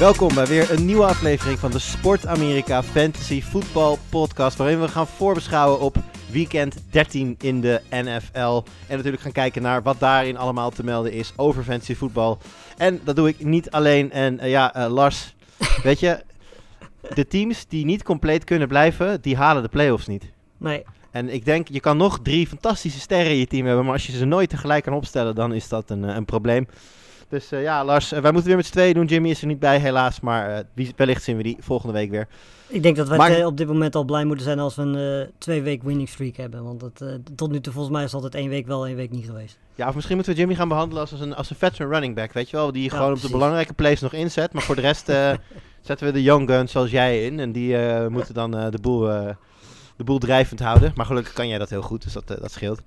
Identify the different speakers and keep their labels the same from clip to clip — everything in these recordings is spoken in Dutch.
Speaker 1: Welkom bij weer een nieuwe aflevering van de Sport Amerika Fantasy Voetbal Podcast. Waarin we gaan voorbeschouwen op weekend 13 in de NFL. En natuurlijk gaan kijken naar wat daarin allemaal te melden is over fantasy voetbal. En dat doe ik niet alleen. En eh, ja, eh, Lars, weet je, de teams die niet compleet kunnen blijven, die halen de playoffs niet.
Speaker 2: Nee,
Speaker 1: En ik denk, je kan nog drie fantastische sterren in je team hebben, maar als je ze nooit tegelijk kan opstellen, dan is dat een, eh, een probleem. Dus eh, ja, Lars, eh, wij moeten weer met z'n tweeën doen. Jimmy is er niet bij, helaas, maar eh, wellicht zien we die volgende week weer.
Speaker 2: ik denk dat wij
Speaker 1: Maar-
Speaker 2: op dit moment al blij moeten zijn als we een eh, twee week winning streak hebben. Want tot nu toe volgens mij is het altijd één week wel, één week niet geweest.
Speaker 1: Ja, of misschien moeten we Jimmy gaan behandelen als een, als een veteran running back, weet je wel? Die
Speaker 2: Ja,
Speaker 1: gewoon op de belangrijke plays nog inzet, maar voor de rest zetten we de young guns zoals jij in. En die moeten dan de, boel, de boel drijvend houden. Maar gelukkig kan jij dat heel goed, dus dat, dat scheelt.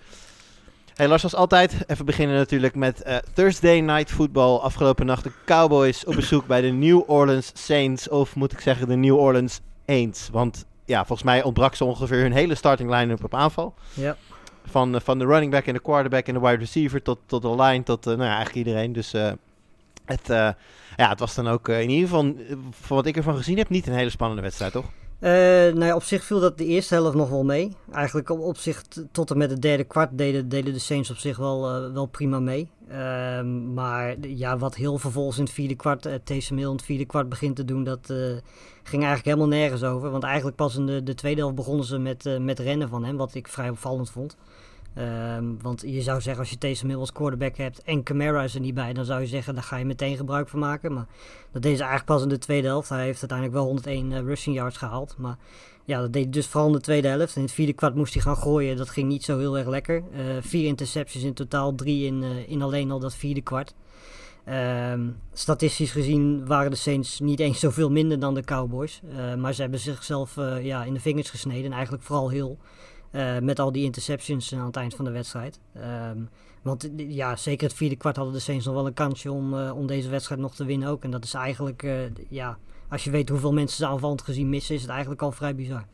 Speaker 1: Hey Lars, als altijd, even beginnen natuurlijk met eh, Thursday Night Football. Afgelopen nacht de Cowboys op bezoek bij de New Orleans Saints. Of moet ik zeggen de New Orleans Aints. Want ja, volgens mij ontbrak ze ongeveer hun hele starting line-up op aanval.
Speaker 2: Ja,
Speaker 1: Van, eh, van de running back en de quarterback en de wide receiver tot, tot de line, tot eh, nou ja, eigenlijk iedereen. Dus het, ja, het was dan ook in ieder geval, van wat ik ervan gezien heb, niet een hele spannende wedstrijd, toch?
Speaker 2: Eh, nou op zich viel dat de eerste helft nog wel mee. Eigenlijk op, zich tot en met het derde kwart deden, de Saints op zich wel, eh, wel prima mee. Ehm, maar ja, wat heel vervolgens in het vierde kwart, uh, in het vierde kwart begint te doen, dat ging eigenlijk helemaal nergens over. Want eigenlijk pas in de, de tweede helft begonnen ze met, met rennen van hem, wat ik vrij opvallend vond. Ehm, want je zou zeggen, als je Taysom Hill als quarterback hebt en Camara is er niet bij, dan zou je zeggen, daar ga je meteen gebruik van maken. Maar dat deed ze eigenlijk pas in de tweede helft. Hij heeft uiteindelijk wel 101 eh, rushing yards gehaald. Maar ja, dat deed dus vooral in de tweede helft. In het vierde kwart moest hij gaan gooien. Dat ging niet zo heel erg lekker. Eh, vier interceptions in totaal, drie in, eh, in alleen al dat vierde kwart. Ehm, statistisch gezien waren de Saints niet eens zoveel minder dan de Cowboys. Maar ze hebben zichzelf ja, in de vingers gesneden. En eigenlijk vooral heel. Eh, met al die interceptions aan het eind van de wedstrijd. Ehm, want eh, ja, zeker het vierde kwart hadden de Saints nog wel een kansje om, eh, om deze wedstrijd nog te winnen ook. En dat is eigenlijk, ja, als je weet hoeveel mensen ze aanvallend gezien missen, is het eigenlijk al vrij bizar.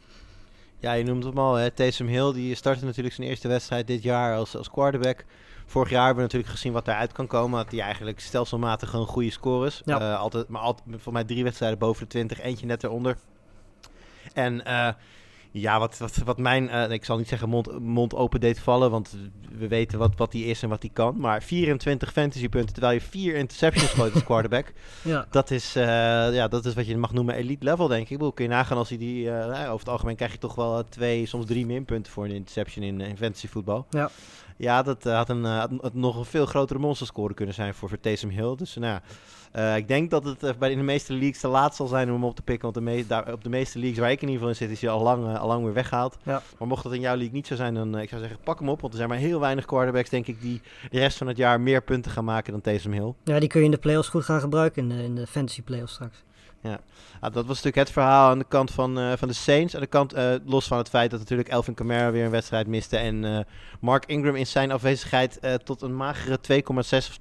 Speaker 1: Ja, je noemt hem al, hè. Taysom Hill, die startte natuurlijk zijn eerste wedstrijd dit jaar als, als quarterback. Vorig jaar hebben we natuurlijk gezien wat daaruit kan komen. Dat hij eigenlijk stelselmatig gewoon goede scores.
Speaker 2: Ja.
Speaker 1: Altijd, maar altijd, voor mij drie wedstrijden boven de 20, eentje net eronder. En ja, wat, wat, wat mijn, eh, ik zal niet zeggen mond, mond open deed vallen, want we weten wat, wat hij is en wat hij kan. Maar 24 fantasypunten, terwijl je vier interceptions gooit als quarterback.
Speaker 2: Ja,
Speaker 1: Dat is, eh, ja, dat is wat je mag noemen elite level, denk ik. ik bedoel, kun je nagaan als hij die... eh, nou, over het algemeen krijg je toch wel twee, soms drie minpunten voor een interception in, in fantasy voetbal.
Speaker 2: Ja.
Speaker 1: Ja, dat had, een, had nog een veel grotere monsterscore kunnen zijn voor, voor Taysom Hill. Dus nou ja, eh, ik denk dat het eh, bij in de meeste leagues te laat zal zijn om hem op te pikken. Want de daar, op de meeste leagues waar ik in ieder geval in zit, is hij al lang, eh, al lang weer weggehaald.
Speaker 2: Ja.
Speaker 1: Maar mocht dat in jouw league niet zo zijn, dan uh, ik zou zeggen, pak hem op. Want er zijn maar heel weinig quarterbacks, denk ik, die de rest van het jaar meer punten gaan maken dan Taysom Hill.
Speaker 2: ja, die kun je in de playoffs goed gaan gebruiken, in de, in de fantasy playoffs straks.
Speaker 1: Ah, dat was natuurlijk het verhaal aan de kant van, uh, van de Saints. Aan de kant, uh, los van het feit dat natuurlijk Elvin Kamara weer een wedstrijd miste. En uh, Mark Ingram in zijn afwezigheid tot een magere 2,6 of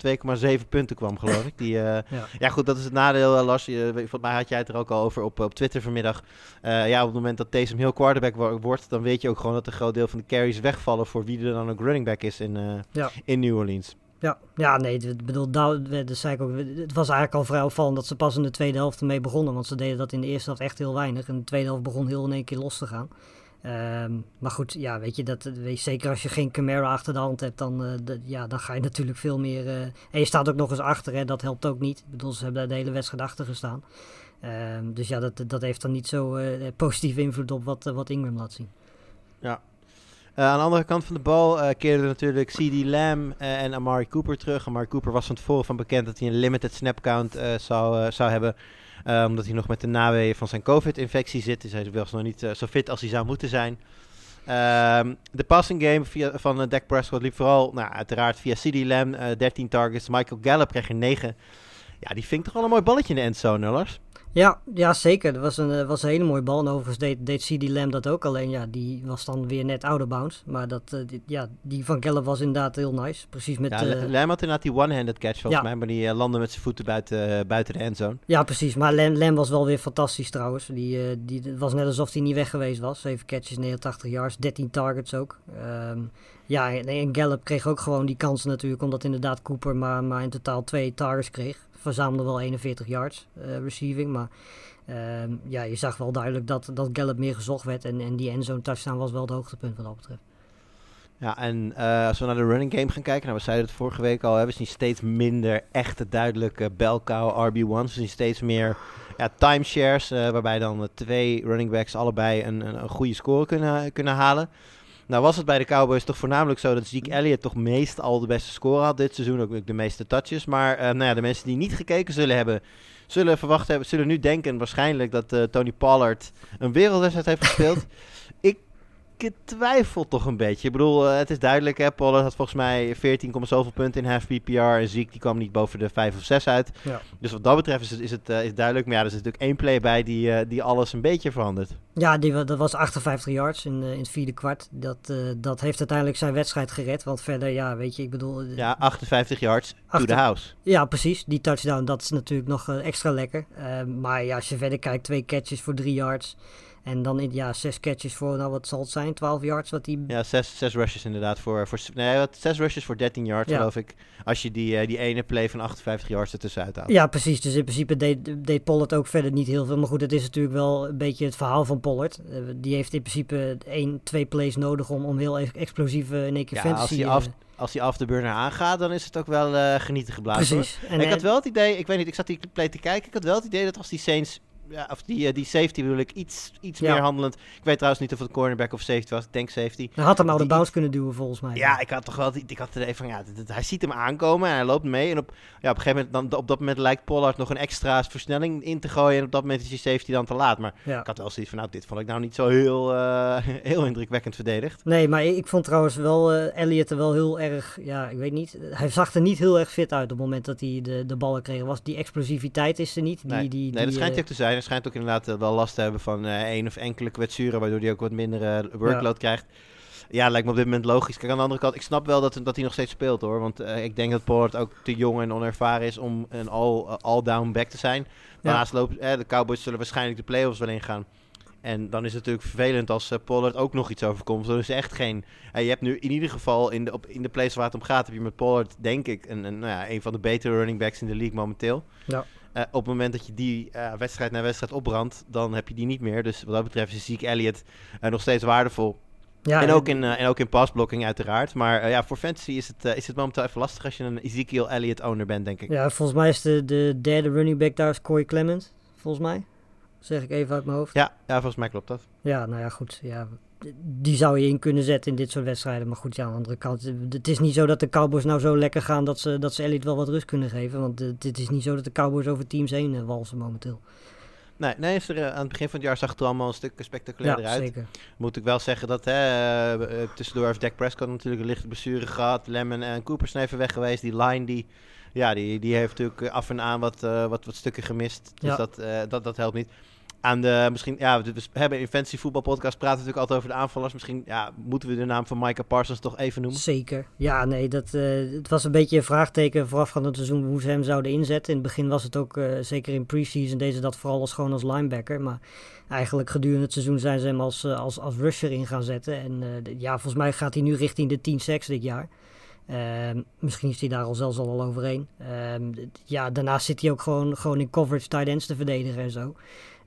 Speaker 1: 2,7 punten kwam, geloof ik. Die, ja. ja. goed, dat is het nadeel, Lars. volgens mij had jij het er ook al over op, op Twitter vanmiddag. ja, op het moment dat Taysom heel quarterback wo wordt, dan weet je ook gewoon dat een groot deel van de carries wegvallen voor wie er dan ook running back is in, ja. in New Orleans.
Speaker 2: Ja, ja, nee, ik bedoel, dat, dat zei ik ook, het was eigenlijk al vrij opvallend dat ze pas in de tweede helft ermee begonnen. Want ze deden dat in de eerste helft echt heel weinig. En de tweede helft begon heel in één keer los te gaan. Um, maar goed, ja, weet je, dat, weet zeker als je geen Camara achter de hand hebt, dan, de, ja, dan ga je natuurlijk veel meer... Uh, en je staat ook nog eens achter, hè, dat helpt ook niet. Ik bedoel, ze hebben daar de hele wedstrijd achter gestaan. Um, dus ja, dat, dat heeft dan niet zo uh, positieve invloed op wat, wat Ingram laat zien.
Speaker 1: Ja, aan de andere kant van de bal uh, keerden natuurlijk CD Lamb uh, en Amari Cooper terug. Amari Cooper was van tevoren van bekend dat hij een limited snap count zou, zou hebben. omdat hij nog met de naweeën van zijn COVID-infectie zit. Dus hij was nog niet zo fit als hij zou moeten zijn. Ehm, de passing game via, van uh, Dak Prescott liep vooral, nou, uiteraard via CD Lamb, uh, 13 targets. Michael Gallup kreeg er 9. Ja, die ving toch wel een mooi balletje in de endzone, Lars?
Speaker 2: Ja, ja, zeker. Dat was een, uh, was een hele mooie bal. En overigens deed, deed CD Lamb dat ook. Alleen ja, die was dan weer net out of bounds. Maar dat, uh, die, ja, die van Gallup was inderdaad heel nice. Precies met...
Speaker 1: Ja, uh, Lamb had inderdaad die one-handed catch volgens ja. mij. Maar die landde met zijn voeten buiten, buiten de endzone.
Speaker 2: Ja, precies. Maar Lamb, Lamb was wel weer fantastisch trouwens. Die, die het was net alsof hij niet weg geweest was. 7 catches, 89 yards, 13 targets ook. Um, ja, en Gallup kreeg ook gewoon die kansen natuurlijk. Omdat inderdaad Cooper maar, maar in totaal twee targets kreeg. Verzamelde wel 41 yards receiving, maar... Uh, ja, je zag wel duidelijk dat, dat Gallup meer gezocht werd. En, en die endzone touchdown was wel het hoogtepunt wat dat betreft.
Speaker 1: Ja, en uh, als we naar de running game gaan kijken, nou we zeiden het vorige week al, hè, we zien steeds minder echte duidelijke belcow RB1's. We zien steeds meer ja, timeshares, uh, waarbij dan twee running backs allebei een, een, een, goede score kunnen, kunnen halen. Nou was het bij de Cowboys toch voornamelijk zo dat Zeke Elliott toch meestal de beste score had dit seizoen, ook de meeste touches. Maar nou ja, de mensen die niet gekeken zullen hebben, zullen verwacht hebben, zullen nu denken waarschijnlijk dat uh, Tony Pollard een wereldwedstrijd heeft gespeeld. ik twijfel toch een beetje. Ik bedoel, uh, het is duidelijk, hè, Pollard had volgens mij 14, zoveel punten in half PPR en Ziek die kwam niet boven de 5 of 6 uit. Ja. Dus wat dat betreft is het, is het uh, is duidelijk. Maar ja, er is natuurlijk één play bij die, die alles een beetje verandert.
Speaker 2: Ja, die, dat was 58 yards in, in het vierde kwart. Dat, dat heeft uiteindelijk zijn wedstrijd gered. Want verder, ja, weet je, ik bedoel...
Speaker 1: Ja, 58 yards to the house.
Speaker 2: Ja, precies. Die touchdown, dat is natuurlijk nog uh, extra lekker. Uh, maar ja, als je verder kijkt, twee catches voor drie yards. En dan in, ja, zes catches voor, nou wat zal het zijn, 12 yards? Wat die...
Speaker 1: Ja, zes, zes rushes inderdaad. Voor, voor, nee, wat, zes rushes voor 13 yards, ja. geloof ik. Als je die, uh, die ene play van 58 yards ertussen uithaalt.
Speaker 2: Ja, precies. Dus in principe deed, deed Pollard ook verder niet heel veel. Maar goed, het is natuurlijk wel een beetje het verhaal van Pollard. Uh, die heeft in principe één, twee plays nodig om, om heel explosief in één keer
Speaker 1: ja,
Speaker 2: fantasy...
Speaker 1: Als hij af, als hij af de burner aangaat, dan is het ook wel uh, genieten geblazen.
Speaker 2: Precies.
Speaker 1: En ik had wel het idee, ik weet niet, ik zat die play te kijken. Ik had wel het idee dat als die Saints, ja, of die, uh, die safety bedoel ik, iets, iets ja. meer handelend. Ik weet trouwens niet of het cornerback of safety was. Ik denk safety.
Speaker 2: Hij had hem al de bounce kunnen duwen volgens mij.
Speaker 1: Ja, ik had toch wel, ik had er even van, ja, hij ziet hem aankomen en hij loopt mee. En op, ja, op een gegeven moment, dan, op dat moment lijkt Pollard nog een extra versnelling in te gooien. En op dat moment is die safety dan te laat. Maar ja. ik had wel zoiets van, nou, dit vond ik nou niet zo heel, uh, heel indrukwekkend verdedigd.
Speaker 2: Nee, maar ik vond trouwens wel uh, Elliot er wel heel erg, ja, ik weet niet. Hij zag er niet heel erg fit uit op het moment dat hij de, de ballen kreeg. Was die explosiviteit is er niet. Die,
Speaker 1: nee,
Speaker 2: die,
Speaker 1: nee
Speaker 2: die,
Speaker 1: dat schijnt hij ook te zijn. Hij schijnt ook inderdaad wel last te hebben van uh, één of enkele kwetsuren, waardoor hij ook wat minder uh, workload ja. krijgt. Ja, lijkt me op dit moment logisch. Kijk, aan de andere kant, ik snap wel dat, dat hij nog steeds speelt hoor. Want ik denk dat Pollard ook te jong en onervaren is om een all-down all back te zijn. Daarnaast ja. loopt, de Cowboys zullen waarschijnlijk de playoffs wel ingaan. En dan is het natuurlijk vervelend als uh, Pollard ook nog iets overkomt. Dan is echt geen. Uh, je hebt nu in ieder geval in de, op, in de place waar het om gaat, heb je met Pollard, denk ik, een, een, nou ja, een van de betere running backs in de league momenteel.
Speaker 2: Ja.
Speaker 1: Uh, op het moment dat je die uh, wedstrijd na wedstrijd opbrandt, dan heb je die niet meer. Dus wat dat betreft is Zeke Elliott uh, nog steeds waardevol. Ja, en, ook in, en ook in passblocking uiteraard. Maar ja, voor fantasy is het, is het momenteel even lastig als je een Ezekiel Elliott owner bent, denk ik.
Speaker 2: Ja, volgens mij is de, de derde running back daar is Corey Clement, volgens mij. Zeg ik even uit mijn hoofd.
Speaker 1: Ja, ja, volgens mij klopt dat.
Speaker 2: Ja, nou ja, goed. Ja, die zou je in kunnen zetten in dit soort wedstrijden. Maar goed, ja, aan de andere kant. Het is niet zo dat de Cowboys nou zo lekker gaan dat ze, dat ze Elliot wel wat rust kunnen geven. Want het, het is niet zo dat de Cowboys over teams heen uh, walsen momenteel.
Speaker 1: Nee, nee is er, aan het begin van het jaar zag het er allemaal een stuk spectaculairder
Speaker 2: ja,
Speaker 1: uit.
Speaker 2: Zeker.
Speaker 1: Moet ik wel zeggen dat hè, tussendoor heeft Dak Prescott natuurlijk een lichte blessure gehad. Lemon en Cooper zijn even weg geweest. Die line die, ja, die, die heeft natuurlijk af en aan wat, wat, wat stukken gemist. Dus
Speaker 2: Ja.
Speaker 1: dat, dat, dat helpt niet. Aan de, misschien, ja, we hebben in Fantasy Voetbal Podcast praten natuurlijk altijd over de aanvallers. Misschien ja, moeten we de naam van Micah Parsons toch even noemen.
Speaker 2: Zeker. Ja, nee, dat, uh, het was een beetje een vraagteken voorafgaand het seizoen hoe ze hem zouden inzetten. In het begin was het ook, uh, zeker in preseason, deze dat vooral als gewoon als linebacker. Maar eigenlijk gedurende het seizoen zijn ze hem als, uh, als, als rusher in gaan zetten. En ja, volgens mij gaat hij nu richting de 10 sacks dit jaar. Uh, misschien is hij daar al zelfs al overheen. Uh, ja, daarnaast zit hij ook gewoon, gewoon in coverage tight ends te verdedigen en zo.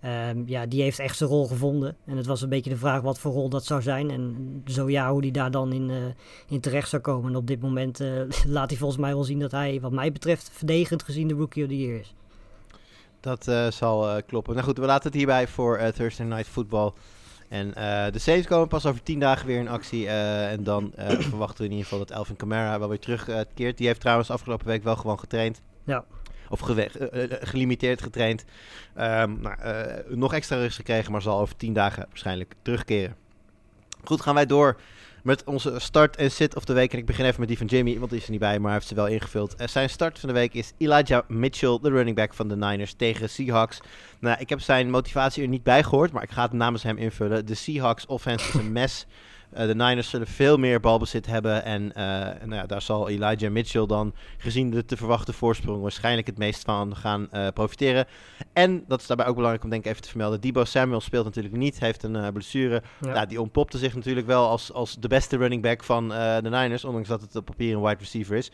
Speaker 2: Um, ja, die heeft echt zijn rol gevonden. En het was een beetje de vraag wat voor rol dat zou zijn. En zo ja, hoe die daar dan in, uh, in terecht zou komen. En op dit moment uh, laat hij volgens mij wel zien dat hij, wat mij betreft, verdedigend gezien de Rookie of the Year is.
Speaker 1: Dat uh, zal kloppen. Nou goed, we laten het hierbij voor Thursday Night Football. En de Saints komen pas over tien dagen weer in actie. en dan verwachten we in ieder geval dat Elvin Kamara wel weer terugkeert. Die heeft trouwens afgelopen week wel gewoon getraind.
Speaker 2: Ja.
Speaker 1: Of ge uh, gelimiteerd getraind. Um, nou, nog extra rust gekregen, maar zal over tien dagen waarschijnlijk terugkeren. Goed, gaan wij door met onze start en sit of de week. En ik begin even met die van Jimmy, want die is er niet bij, maar hij heeft ze wel ingevuld. Zijn start van de week is Elijah Mitchell, de running back van de Niners, tegen Seahawks. Nou, ik heb zijn motivatie er niet bij gehoord, maar ik ga het namens hem invullen. De Seahawks offense is een mes. Uh, de Niners zullen veel meer balbezit hebben. En uh, nou ja, daar zal Elijah Mitchell dan, gezien de te verwachte voorsprong, waarschijnlijk het meest van gaan uh, profiteren. En, dat is daarbij ook belangrijk om denk ik even te vermelden, Debo Samuel speelt natuurlijk niet, heeft een blessure. Ja. ja. die ontpopte zich natuurlijk wel als, als de beste running back van de Niners, ondanks dat het op papier een wide receiver is.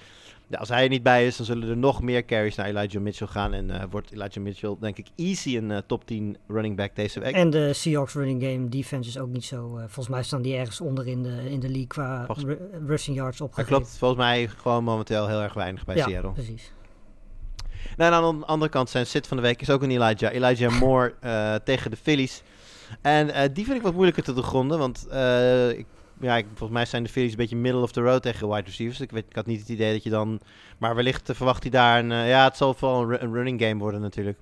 Speaker 1: Ja, als hij er niet bij is, dan zullen er nog meer carries naar Elijah Mitchell gaan. En uh, wordt Elijah Mitchell, denk ik, easy een uh, top 10 running back deze week.
Speaker 2: En de Seahawks running game defense is ook niet zo... Uh, volgens mij staan die ergens onder in de, in de league qua volgens, rushing yards opgegeven.
Speaker 1: Dat klopt. Volgens mij gewoon momenteel heel erg weinig bij
Speaker 2: ja,
Speaker 1: Seattle.
Speaker 2: precies.
Speaker 1: Nou, en aan de andere kant zijn sit van de week is ook een Elijah. Elijah Moore tegen de Phillies. En die vind ik wat moeilijker te doorgronden, want ik ja, volgens mij zijn de Phillies een beetje middle of the road tegen wide receivers. Ik, weet, ik had niet het idee dat je dan... Maar wellicht verwacht hij daar een... Uh, ja, het zal vooral een, running game worden natuurlijk.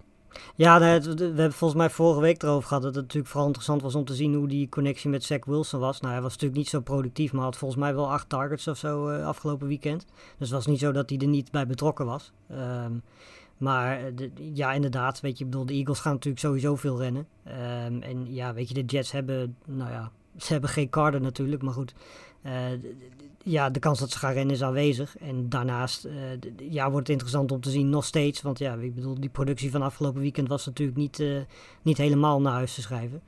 Speaker 2: Ja, we hebben volgens mij vorige week erover gehad dat het natuurlijk vooral interessant was om te zien hoe die connectie met Zach Wilson was. Nou, hij was natuurlijk niet zo productief, maar had volgens mij wel acht targets of zo uh, afgelopen weekend. Dus het was niet zo dat hij er niet bij betrokken was. Um, maar ja, inderdaad, weet je, ik bedoel, de Eagles gaan natuurlijk sowieso veel rennen. Um, en ja, weet je, de Jets hebben, nou ja, ze hebben geen Carter natuurlijk, maar goed. Uh, ja, de kans dat ze gaan rennen is aanwezig. En daarnaast uh, ja, wordt het interessant om te zien nog steeds. Want ja, ik bedoel, die productie van afgelopen weekend was natuurlijk niet, uh, niet helemaal naar huis te schrijven.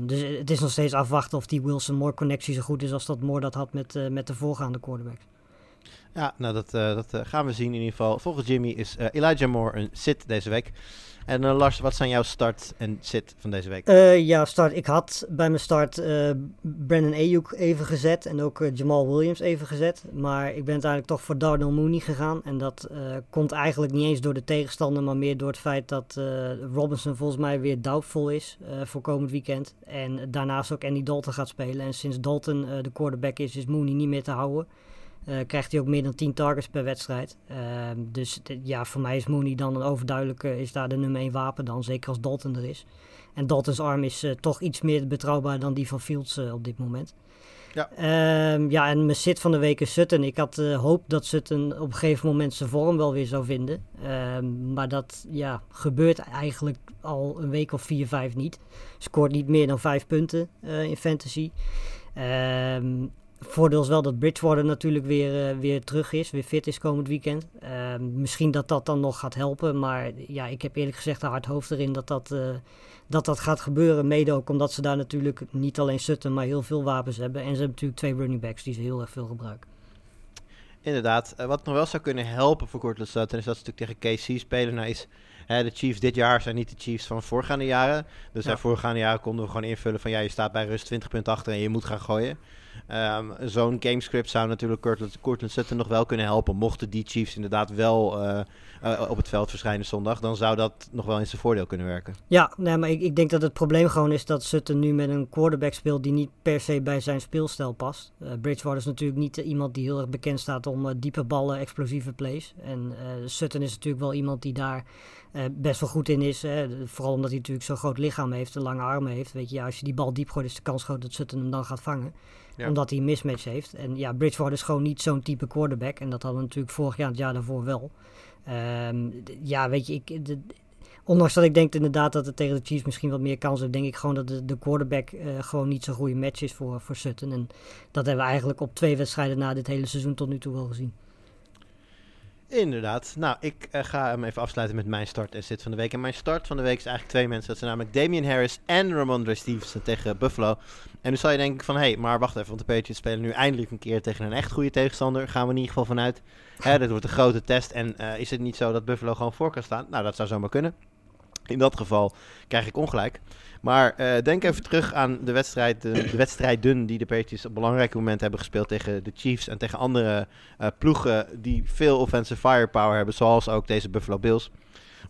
Speaker 2: dus het is nog steeds afwachten of die Wilson Moore connectie zo goed is als dat Moore dat had met, met de voorgaande quarterbacks.
Speaker 1: Ja, nou dat, dat gaan we zien in ieder geval. Volgens Jimmy is Elijah Moore een sit deze week. En uh, Lars, wat zijn jouw start en sit van deze week?
Speaker 2: Uh, ja, start. Ik had bij mijn start uh, Brandon Ayuk even gezet en ook Jamal Williams even gezet. Maar ik ben uiteindelijk toch voor Darnell Mooney gegaan. En dat komt eigenlijk niet eens door de tegenstander, maar meer door het feit dat Robinson volgens mij weer doubtful is voor komend weekend. En daarnaast ook Andy Dalton gaat spelen. En sinds Dalton de quarterback is, is Mooney niet meer te houden. Uh, krijgt hij ook meer dan 10 targets per wedstrijd. Uh, dus ja, voor mij is Mooney dan een overduidelijke, is daar de nummer 1 wapen dan, zeker als Dalton er is. En Dalton's arm is uh, toch iets meer betrouwbaar dan die van Fields op dit moment. Ja. Um, ja, en mijn sit van de week is Sutton. Ik had hoop dat Sutton op een gegeven moment zijn vorm wel weer zou vinden. Um, maar dat ja, gebeurt eigenlijk al een week of 4, 5 niet. Scoort niet meer dan 5 punten in fantasy. Um, Voordeel is wel dat Bridgewater natuurlijk weer, uh, weer terug is, weer fit is komend weekend. Uh, misschien dat dat dan nog gaat helpen, maar ja, ik heb eerlijk gezegd een hard hoofd erin dat dat, uh, dat dat gaat gebeuren. Mede ook omdat ze daar natuurlijk niet alleen Sutton, maar heel veel wapens hebben. En ze hebben natuurlijk twee running backs die ze heel erg veel gebruiken.
Speaker 1: Inderdaad, uh, wat nog wel zou kunnen helpen voor Cortland Sutton is dat ze natuurlijk tegen KC spelen. Nou is Hè, de Chiefs dit jaar zijn niet de Chiefs van voorgaande jaren. Dus ja. voorgaande jaren konden we gewoon invullen van ja, je staat bij rust 20 punten achter en je moet gaan gooien. Um, Zo'n gamescript zou natuurlijk Cortland, Cortland Sutton nog wel kunnen helpen. Mochten die Chiefs inderdaad wel uh, uh, op het veld verschijnen zondag, dan zou dat nog wel in zijn voordeel kunnen werken.
Speaker 2: Ja, nee, maar ik, ik denk dat het probleem gewoon is dat Sutton nu met een quarterback speelt die niet per se bij zijn speelstijl past. Uh, Bridgewater is natuurlijk niet iemand die heel erg bekend staat om diepe ballen, explosieve plays. En Sutton is natuurlijk wel iemand die daar uh, best wel goed in is. Hè. Vooral omdat hij natuurlijk zo'n groot lichaam heeft, een lange armen heeft. Weet je, ja, als je die bal diep gooit, is de kans groot dat Sutton hem dan gaat vangen. Ja. Omdat hij een mismatch heeft. En ja, Bridgewater is gewoon niet zo'n type quarterback. En dat hadden we natuurlijk vorig jaar en het jaar daarvoor wel. Um, ja, weet je, ik, de, ondanks dat ik denk inderdaad dat het tegen de Chiefs misschien wat meer kans heeft, denk ik gewoon dat de, de quarterback uh, gewoon niet zo'n goede match is voor, voor Sutton. En dat hebben we eigenlijk op twee wedstrijden na dit hele seizoen tot nu toe wel gezien.
Speaker 1: Inderdaad. Nou, ik uh, ga hem even afsluiten met mijn start en zit van de week. En mijn start van de week is eigenlijk twee mensen. Dat zijn namelijk Damian Harris en Ramondre Stevenson tegen Buffalo. En nu zal je denken van, hé, hey, maar wacht even, want de Patriots spelen nu eindelijk een keer tegen een echt goede tegenstander. Gaan we in ieder geval vanuit. Hè, dit wordt een grote test. En uh, is het niet zo dat Buffalo gewoon voor kan staan? Nou, dat zou zomaar kunnen. In dat geval krijg ik ongelijk. Maar uh, denk even terug aan de, wedstrijd, de, de wedstrijden die de Patriots op belangrijke momenten hebben gespeeld tegen de Chiefs en tegen andere uh, ploegen die veel offensive firepower hebben, zoals ook deze Buffalo Bills.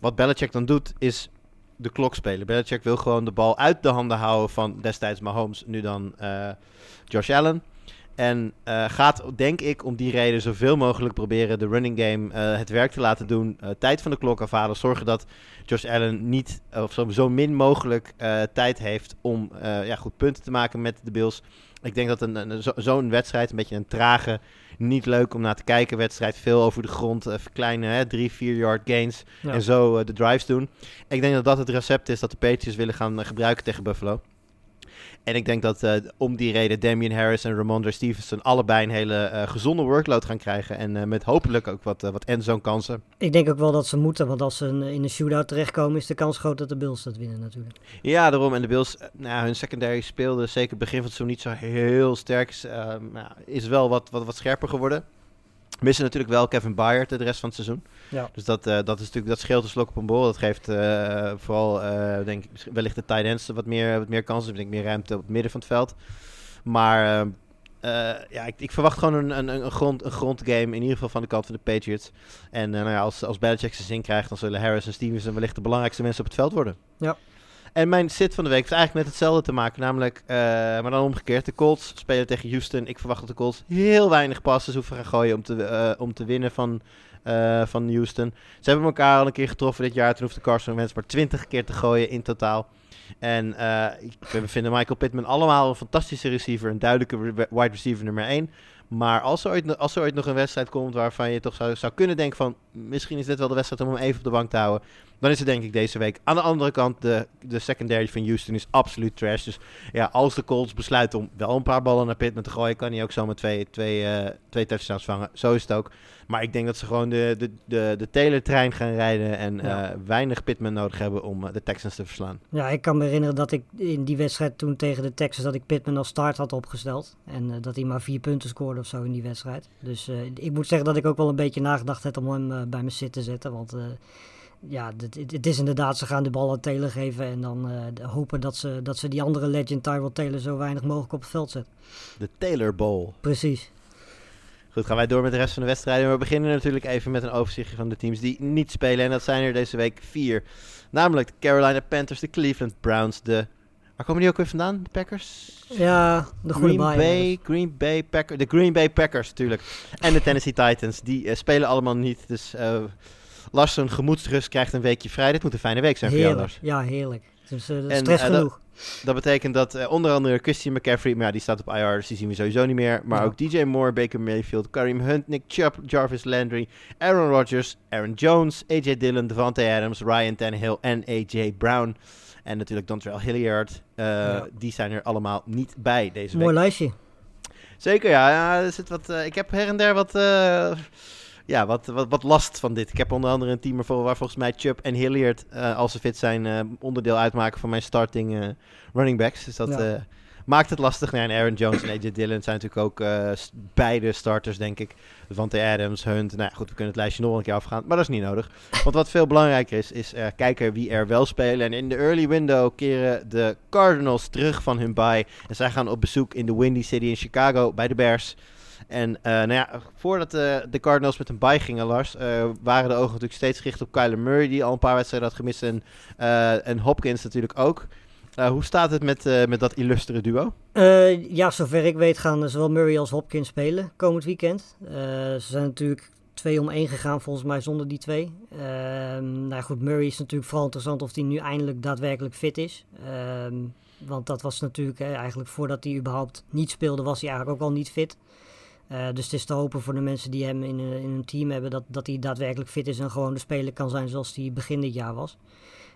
Speaker 1: Wat Belichick dan doet, is de klok spelen. Belichick wil gewoon de bal uit de handen houden van destijds Mahomes, nu dan uh, Josh Allen. En uh, gaat, denk ik, om die reden zoveel mogelijk proberen de running game uh, het werk te laten doen. Uh, tijd van de klok afhalen. Zorgen dat Josh Allen niet, of zo, zo min mogelijk tijd heeft om ja, goed punten te maken met de Bills. Ik denk dat een, een, zo- zo'n wedstrijd, een beetje een trage, niet leuk om naar te kijken wedstrijd, veel over de grond, even kleine hè, drie, vier yard gains
Speaker 2: Ja.
Speaker 1: en zo eh, de drives doen. Ik denk dat dat het recept is dat de Patriots willen gaan eh, gebruiken tegen Buffalo. En ik denk dat eh, om die reden Damian Harris en Ramondre Stevenson allebei een hele eh, gezonde workload gaan krijgen. En eh, met hopelijk ook wat, wat endzone kansen.
Speaker 2: Ik denk ook wel dat ze moeten, want als ze in een shootout terechtkomen, is de kans groot dat de Bills dat winnen natuurlijk.
Speaker 1: Ja, daarom. En de Bills, nou, hun secondary speelde zeker het begin van het seizoen niet zo heel sterk. Is, nou, is wel wat, wat, wat scherper geworden. Missen natuurlijk wel Kevin Byard de rest van het seizoen.
Speaker 2: Ja.
Speaker 1: Dus dat, eh, dat, is natuurlijk, dat scheelt een slok op een bol. Dat geeft eh, vooral, eh, denk ik, wellicht de tight ends wat meer, wat meer kansen. Dus ik meer ruimte op het midden van het veld. Maar ja, ik, ik verwacht gewoon een, een, een, grond, een grondgame, in ieder geval van de kant van de Patriots. En nou ja, als, als Belichick zijn zin krijgt, dan zullen Harris en Stevenson wellicht de belangrijkste mensen op het veld worden.
Speaker 2: Ja.
Speaker 1: En mijn sit van de week heeft eigenlijk met hetzelfde te maken. Namelijk, eh, maar dan omgekeerd. De Colts spelen tegen Houston. Ik verwacht dat de Colts heel weinig passes hoeven gaan gooien om te, eh, om te winnen van, eh, van Houston. Ze hebben elkaar al een keer getroffen dit jaar. Toen hoefde Carson Wentz maar 20 keer te gooien in totaal. En ik- we vinden Michael Pittman allemaal een fantastische receiver. Een duidelijke wide receiver nummer 1. Maar als er, ooit, er nog een wedstrijd komt waarvan je toch zou, zou kunnen denken van... Misschien is dit wel de wedstrijd om hem even op de bank te houden. Dan is het denk ik deze week. Aan de andere kant, de, de secondary van Houston is absoluut trash. Dus ja, als de Colts besluiten om wel een paar ballen naar Pittman te gooien... kan hij ook zomaar twee, twee, eh, twee touchdowns vangen. Zo is het ook. Maar ik denk dat ze gewoon de, de, de, de Taylor-trein gaan rijden... en
Speaker 2: Ja.
Speaker 1: eh, weinig Pittman nodig hebben om eh, de Texans te verslaan.
Speaker 2: Ja, ik kan me herinneren dat ik in die wedstrijd toen tegen de Texans dat ik Pittman als start had opgesteld. En dat hij maar vier punten scoorde of zo in die wedstrijd. Dus ik moet zeggen dat ik ook wel een beetje nagedacht heb om hem bij mijn zit te zetten. Want ja, het, is inderdaad, ze gaan de bal aan Taylor geven en dan eh, hopen dat ze, dat ze die andere legend Tyrell Taylor zo weinig mogelijk op het veld zetten.
Speaker 1: De Taylor Bowl.
Speaker 2: Precies.
Speaker 1: Goed, gaan wij door met de rest van de wedstrijden. We beginnen natuurlijk even met een overzichtje van de teams die niet spelen. En dat zijn er deze week vier. Namelijk de Carolina Panthers, de Cleveland Browns, de... Waar komen die ook weer vandaan? De Packers?
Speaker 2: Ja, de
Speaker 1: Green. Bay, Green Bay Packers, de Green Bay Packers natuurlijk. En de Tennessee Titans, die eh, spelen allemaal niet. Dus eh Lars, een gemoedsrust krijgt een weekje vrij. Dit moet een fijne week zijn voor jou. Lars.
Speaker 2: Ja, heerlijk. Dus
Speaker 1: En,
Speaker 2: stress
Speaker 1: eh,
Speaker 2: genoeg.
Speaker 1: Dat betekent dat eh, onder andere Christian McCaffrey, maar ja, die staat op IR, dus die zien we sowieso niet meer. Maar
Speaker 2: Ja.
Speaker 1: ook DJ Moore, Baker Mayfield, Kareem Hunt, Nick Chubb, Jarvis Landry, Aaron Rodgers, Aaron Jones, AJ Dillon, Devontae Adams, Ryan Tannehill en AJ Brown. En natuurlijk Dontrell Hilliard.
Speaker 2: Ja.
Speaker 1: Die zijn er allemaal niet bij deze
Speaker 2: Mooi
Speaker 1: week.
Speaker 2: lijstje.
Speaker 1: Zeker, ja. ja er zit wat, ik heb her en der wat, ja, wat, wat, wat last van dit. Ik heb onder andere een team ervoor waar volgens mij Chubb en Hilliard, eh, als ze fit zijn, eh, onderdeel uitmaken van mijn starting eh, running backs. Dus dat
Speaker 2: Ja.
Speaker 1: maakt het lastig. Ja, en Aaron Jones en AJ Dillon zijn natuurlijk ook beide starters, denk ik. Devante Adams, Hunt. Nou ja, goed, we kunnen het lijstje nog een keer afgaan, maar dat is niet nodig. Want wat veel belangrijker is, is kijken wie er wel spelen. En in de early window keren de Cardinals terug van hun bye. En zij gaan op bezoek in de Windy City in Chicago bij de Bears. En eh, nou ja, voordat eh, de Cardinals met een bye gingen, Lars, eh, waren de ogen natuurlijk steeds gericht op Kyler Murray, die al een paar wedstrijden had gemist. En, en Hopkins natuurlijk ook. Hoe staat het met, met dat illustere duo?
Speaker 2: Ja, zover ik weet gaan zowel Murray als Hopkins spelen komend weekend. Ze zijn natuurlijk twee om één gegaan volgens mij zonder die twee. Ehm, nou goed, Murray is natuurlijk vooral interessant of hij nu eindelijk daadwerkelijk fit is. Ehm, want dat was natuurlijk eigenlijk voordat hij überhaupt niet speelde was hij eigenlijk ook al niet fit. Eh, dus het is te hopen voor de mensen die hem in, eh, in hun team hebben dat, dat hij daadwerkelijk fit is en gewoon de speler kan zijn zoals hij begin dit jaar was.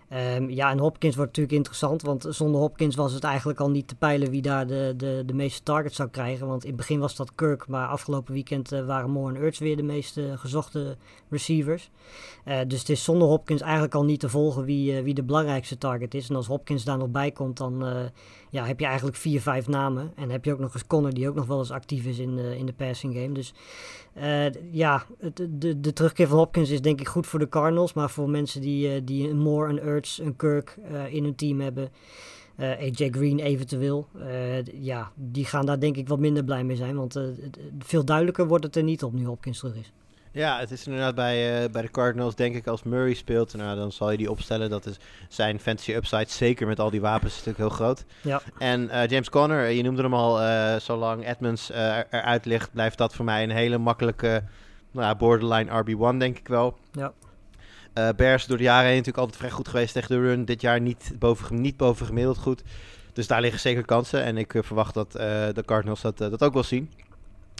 Speaker 2: Ehm, ja, en Hopkins wordt natuurlijk interessant, want zonder Hopkins was het eigenlijk al niet te peilen wie daar de, de, de meeste targets zou krijgen. Want in het begin was dat Kirk, maar afgelopen weekend eh, waren Moore en Ertz weer de meest gezochte receivers. Dus het is zonder Hopkins eigenlijk al niet te volgen wie, wie de belangrijkste target is. En als Hopkins daar nog bij komt, dan ja, heb je eigenlijk vier, vijf namen. En heb je ook nog eens Connor, die ook nog wel eens actief is in, de in de passing game. Dus eh, ja, het, de, de terugkeer van Hopkins is denk ik goed voor de Cardinals. Maar voor mensen die, eh, die een Moore, een Ertz, een Kirk eh, in hun team hebben... eh, AJ Green eventueel. eh, ja, die gaan daar denk ik wat minder blij mee zijn. Want eh, veel duidelijker wordt het er niet op nu Hopkins terug is.
Speaker 1: Ja, het is inderdaad bij, eh, bij de Cardinals, denk ik, als Murray speelt, nou, dan zal je die opstellen. Dat is zijn fantasy upside, zeker met al die wapens, is natuurlijk heel groot.
Speaker 2: Ja.
Speaker 1: En eh, James Conner, eh, je noemde hem al, zolang Edmonds eruit ligt, blijft dat voor mij een hele makkelijke nou, borderline RB1, denk ik wel.
Speaker 2: Ja.
Speaker 1: Bears door de jaren heen natuurlijk altijd vrij goed geweest tegen de run. Dit jaar niet boven, niet boven gemiddeld goed. Dus daar liggen zeker kansen. En ik verwacht dat de Cardinals dat, dat ook wel zien.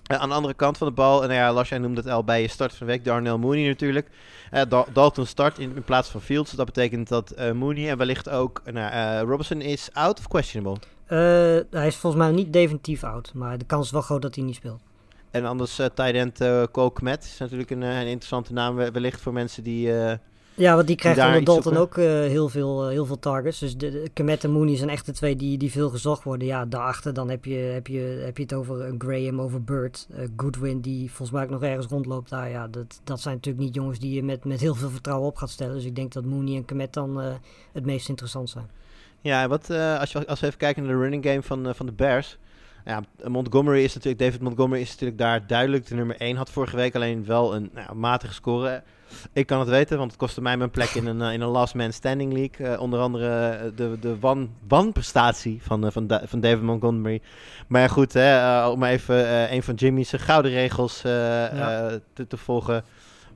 Speaker 1: Eh, aan de andere kant van de bal, en nou ja, Lars, jij noemde het al bij je start van de week, Darnell Mooney natuurlijk. Eh, Dal- Dalton start in, in plaats van Fields. Dat betekent dat eh, Mooney en wellicht ook nou, Robinson is out of questionable.
Speaker 2: Hij is volgens mij niet definitief oud, maar de kans is wel groot dat hij niet speelt.
Speaker 1: En anders eh tight end Cole Kmet is natuurlijk een, een interessante naam we- wellicht voor mensen die... eh,
Speaker 2: Ja, want die krijgt onder Dalton ook eh, heel, veel, eh, heel veel targets. Dus de, de Kemet en Mooney zijn echt de twee die, die veel gezocht worden. Ja, daarachter dan heb je, heb je, heb je het over een Graham, over Bird. eh, Goodwin, die volgens mij ook nog ergens rondloopt daar. Ja, dat, dat zijn natuurlijk niet jongens die je met, met heel veel vertrouwen op gaat stellen. Dus ik denk dat Mooney en Kemet dan eh, het meest interessant zijn.
Speaker 1: Ja, wat, eh, als, je, als we even kijken naar de running game van, eh, van de Bears. Ja, Montgomery is natuurlijk, David Montgomery is natuurlijk daar duidelijk de nummer 1. Had vorige week alleen wel een nou, matige score. Ik kan het weten, want het kostte mij mijn plek in een, eh, in een last man standing league. Eh, onder andere eh, de, de wan, wanprestatie van, van, Da- van David Montgomery. Maar ja, goed, hè, om even een van Jimmy's gouden regels
Speaker 2: Ja.
Speaker 1: te, te volgen.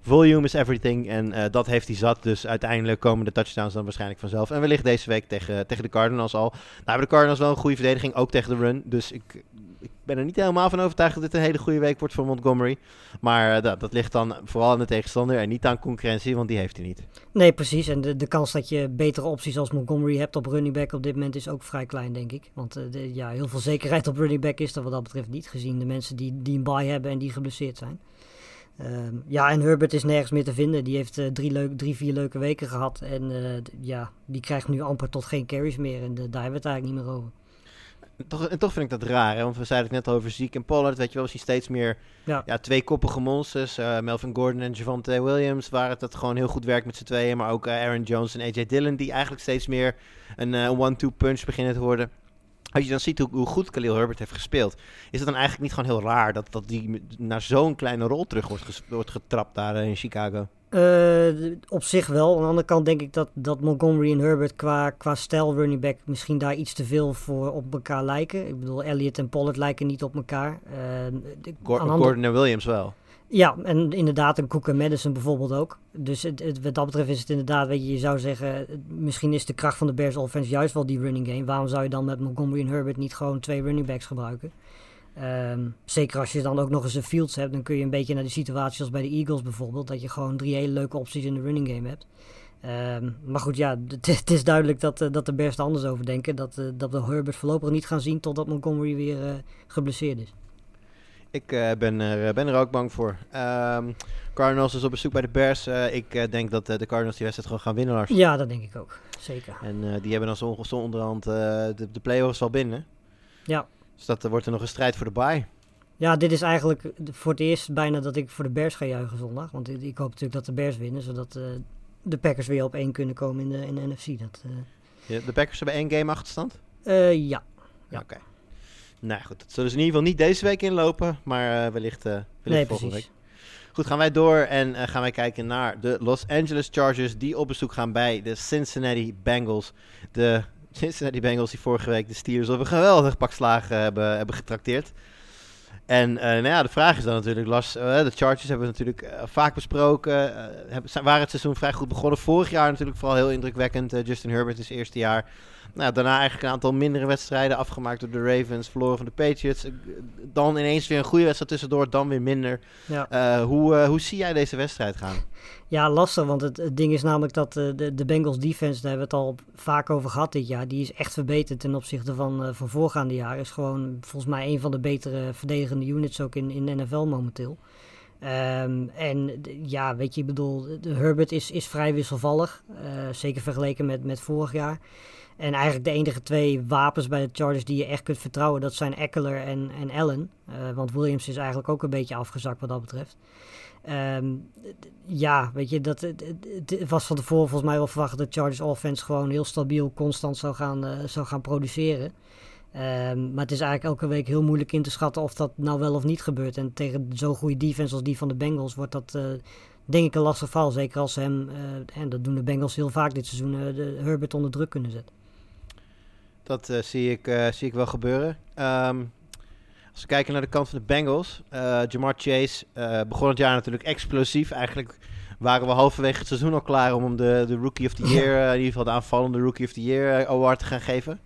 Speaker 1: Volume is everything. En eh, dat heeft hij zat. Dus uiteindelijk komen de touchdowns dan waarschijnlijk vanzelf. En wellicht deze week tegen, tegen de Cardinals al. Nou hebben de Cardinals wel een goede verdediging. Ook tegen de run. Dus ik, ik ben er niet helemaal van overtuigd dat dit een hele goede week wordt voor Montgomery. Maar eh, dat, dat ligt dan vooral aan de tegenstander. En niet aan concurrentie, want die heeft hij niet.
Speaker 2: Nee, precies. En de, kans dat je betere opties als Montgomery hebt op running back op dit moment is ook vrij klein, denk ik. Want eh, ja, heel veel zekerheid op running back is er wat dat betreft niet, gezien de mensen die, die een bye hebben en die geblesseerd zijn. Ehm, ja, en Herbert is nergens meer te vinden. Die heeft eh, drie, leuk, drie, vier leuke weken gehad. En eh, ja, die krijgt nu amper tot geen carries meer. En daar hebben we het eigenlijk niet meer over.
Speaker 1: Toch, en toch vind ik dat raar, hè? want we zeiden het net over Zeke en Pollard. Weet je wel, we zien steeds meer
Speaker 2: Ja.
Speaker 1: ja, twee koppige monsters. Eh, Melvin Gordon en Javante Williams, waar het dat gewoon heel goed werkt met z'n tweeën. Maar ook Aaron Jones en AJ Dillon, die eigenlijk steeds meer een one-two punch beginnen te worden. Als je dan ziet hoe, hoe goed Khalil Herbert heeft gespeeld, is het dan eigenlijk niet gewoon heel raar dat, dat die naar zo'n kleine rol terug wordt, ges- wordt getrapt daar eh, in Chicago?
Speaker 2: Eh, op zich wel. Aan de andere kant denk ik dat, dat Montgomery en Herbert qua, qua stijl running back misschien daar iets te veel voor op elkaar lijken. Ik bedoel, Elliott en Pollard lijken niet op elkaar. Eh, andere-
Speaker 1: Gordon en Williams wel.
Speaker 2: Ja, en inderdaad een Cook en Madison bijvoorbeeld ook. Dus het, het- wat dat betreft is het inderdaad, weet je, je zou zeggen, misschien is de kracht van de Bears offense juist wel die running game. Waarom zou je dan met Montgomery en Herbert niet gewoon twee running backs gebruiken? Ehm, zeker als je dan ook nog eens een fields hebt, dan kun je een beetje naar de situatie als bij de Eagles bijvoorbeeld, dat je gewoon drie hele leuke opties in de running game hebt. Ehm, maar goed, ja, het, is- het is duidelijk dat, eh, dat de Bears er anders over denken. Dat, eh, dat we Herbert voorlopig niet gaan zien totdat Montgomery weer eh, geblesseerd is.
Speaker 1: Ik eh, ben, er, ben er ook bang voor. Ehm, Cardinals is op bezoek bij de Bears. Eh, ik eh, denk dat eh, de Cardinals die wedstrijd gewoon gaan winnen, Lars.
Speaker 2: Ja, dat denk ik ook. Zeker.
Speaker 1: En eh, die hebben dan zo, zo onderhand eh, de, de play-offs al binnen.
Speaker 2: Ja.
Speaker 1: Dus dat eh, wordt er nog een strijd voor de bye.
Speaker 2: Ja, dit is eigenlijk voor het eerst bijna dat ik voor de Bears ga juichen zondag. Want ik hoop natuurlijk dat de Bears winnen, zodat eh, de Packers weer op één kunnen komen in de, in de NFC. Dat, eh,
Speaker 1: Ja, De Packers hebben één game achterstand?
Speaker 2: eh, ja. Ja.
Speaker 1: Oké. Nou goed, dat zullen ze in ieder geval niet deze week inlopen, maar eh, wellicht, eh wellicht
Speaker 2: nee,
Speaker 1: volgende
Speaker 2: precies.
Speaker 1: week. Goed, gaan wij door en eh, gaan wij kijken naar de Los Angeles Chargers die op bezoek gaan bij de Cincinnati Bengals. De Cincinnati Bengals die vorige week de Steelers op een geweldig pak slagen hebben, hebben getrakteerd. En eh, nou ja, de vraag is dan natuurlijk, Lars, eh, de Chargers hebben we natuurlijk eh, vaak besproken. hebben, waren het seizoen vrij goed begonnen. Vorig jaar natuurlijk vooral heel indrukwekkend. Justin Herbert is eerste jaar. Nou, daarna eigenlijk een aantal mindere wedstrijden afgemaakt door de Ravens, verloren van de Patriots. Dan ineens weer een goede wedstrijd tussendoor, dan weer minder.
Speaker 2: Ja.
Speaker 1: Hoe, hoe zie jij deze wedstrijd gaan?
Speaker 2: Ja, lastig, want het, ding is namelijk dat eh, de, de Bengals defense, daar hebben we het al vaak over gehad dit jaar, die is echt verbeterd ten opzichte van, eh, van voorgaande jaren. Is gewoon volgens mij een van de betere verdedigende units ook in, in de NFL momenteel. Ehm, en ja, weet je, ik bedoel, Herbert is, is vrij wisselvallig. eh, zeker vergeleken met, met vorig jaar. En eigenlijk de enige twee wapens bij de Chargers die je echt kunt vertrouwen, dat zijn Eckler en, en Allen. Want Williams is eigenlijk ook een beetje afgezakt wat dat betreft. D- ja, weet je, dat, het, het- was van tevoren volgens mij wel verwacht dat Chargers offense gewoon heel stabiel, constant zou gaan, eh, zou gaan produceren. Ehm, maar het is eigenlijk elke week heel moeilijk in te schatten of dat nou wel of niet gebeurt. En tegen zo'n goede defense als die van de Bengals wordt dat eh, denk ik een lastig val. Zeker als ze hem, eh, en dat doen de Bengals heel vaak dit seizoen, de Herbert onder druk kunnen zetten.
Speaker 1: Dat zie, ik, zie ik wel gebeuren. Ehm, als we kijken naar de kant van de Bengals. eh Jamar Chase eh, begon het jaar natuurlijk explosief. Eigenlijk waren we halverwege het seizoen al klaar om hem de, de Rookie of the Year, eh, in ieder geval de aanvallende Rookie of the Year award te gaan geven.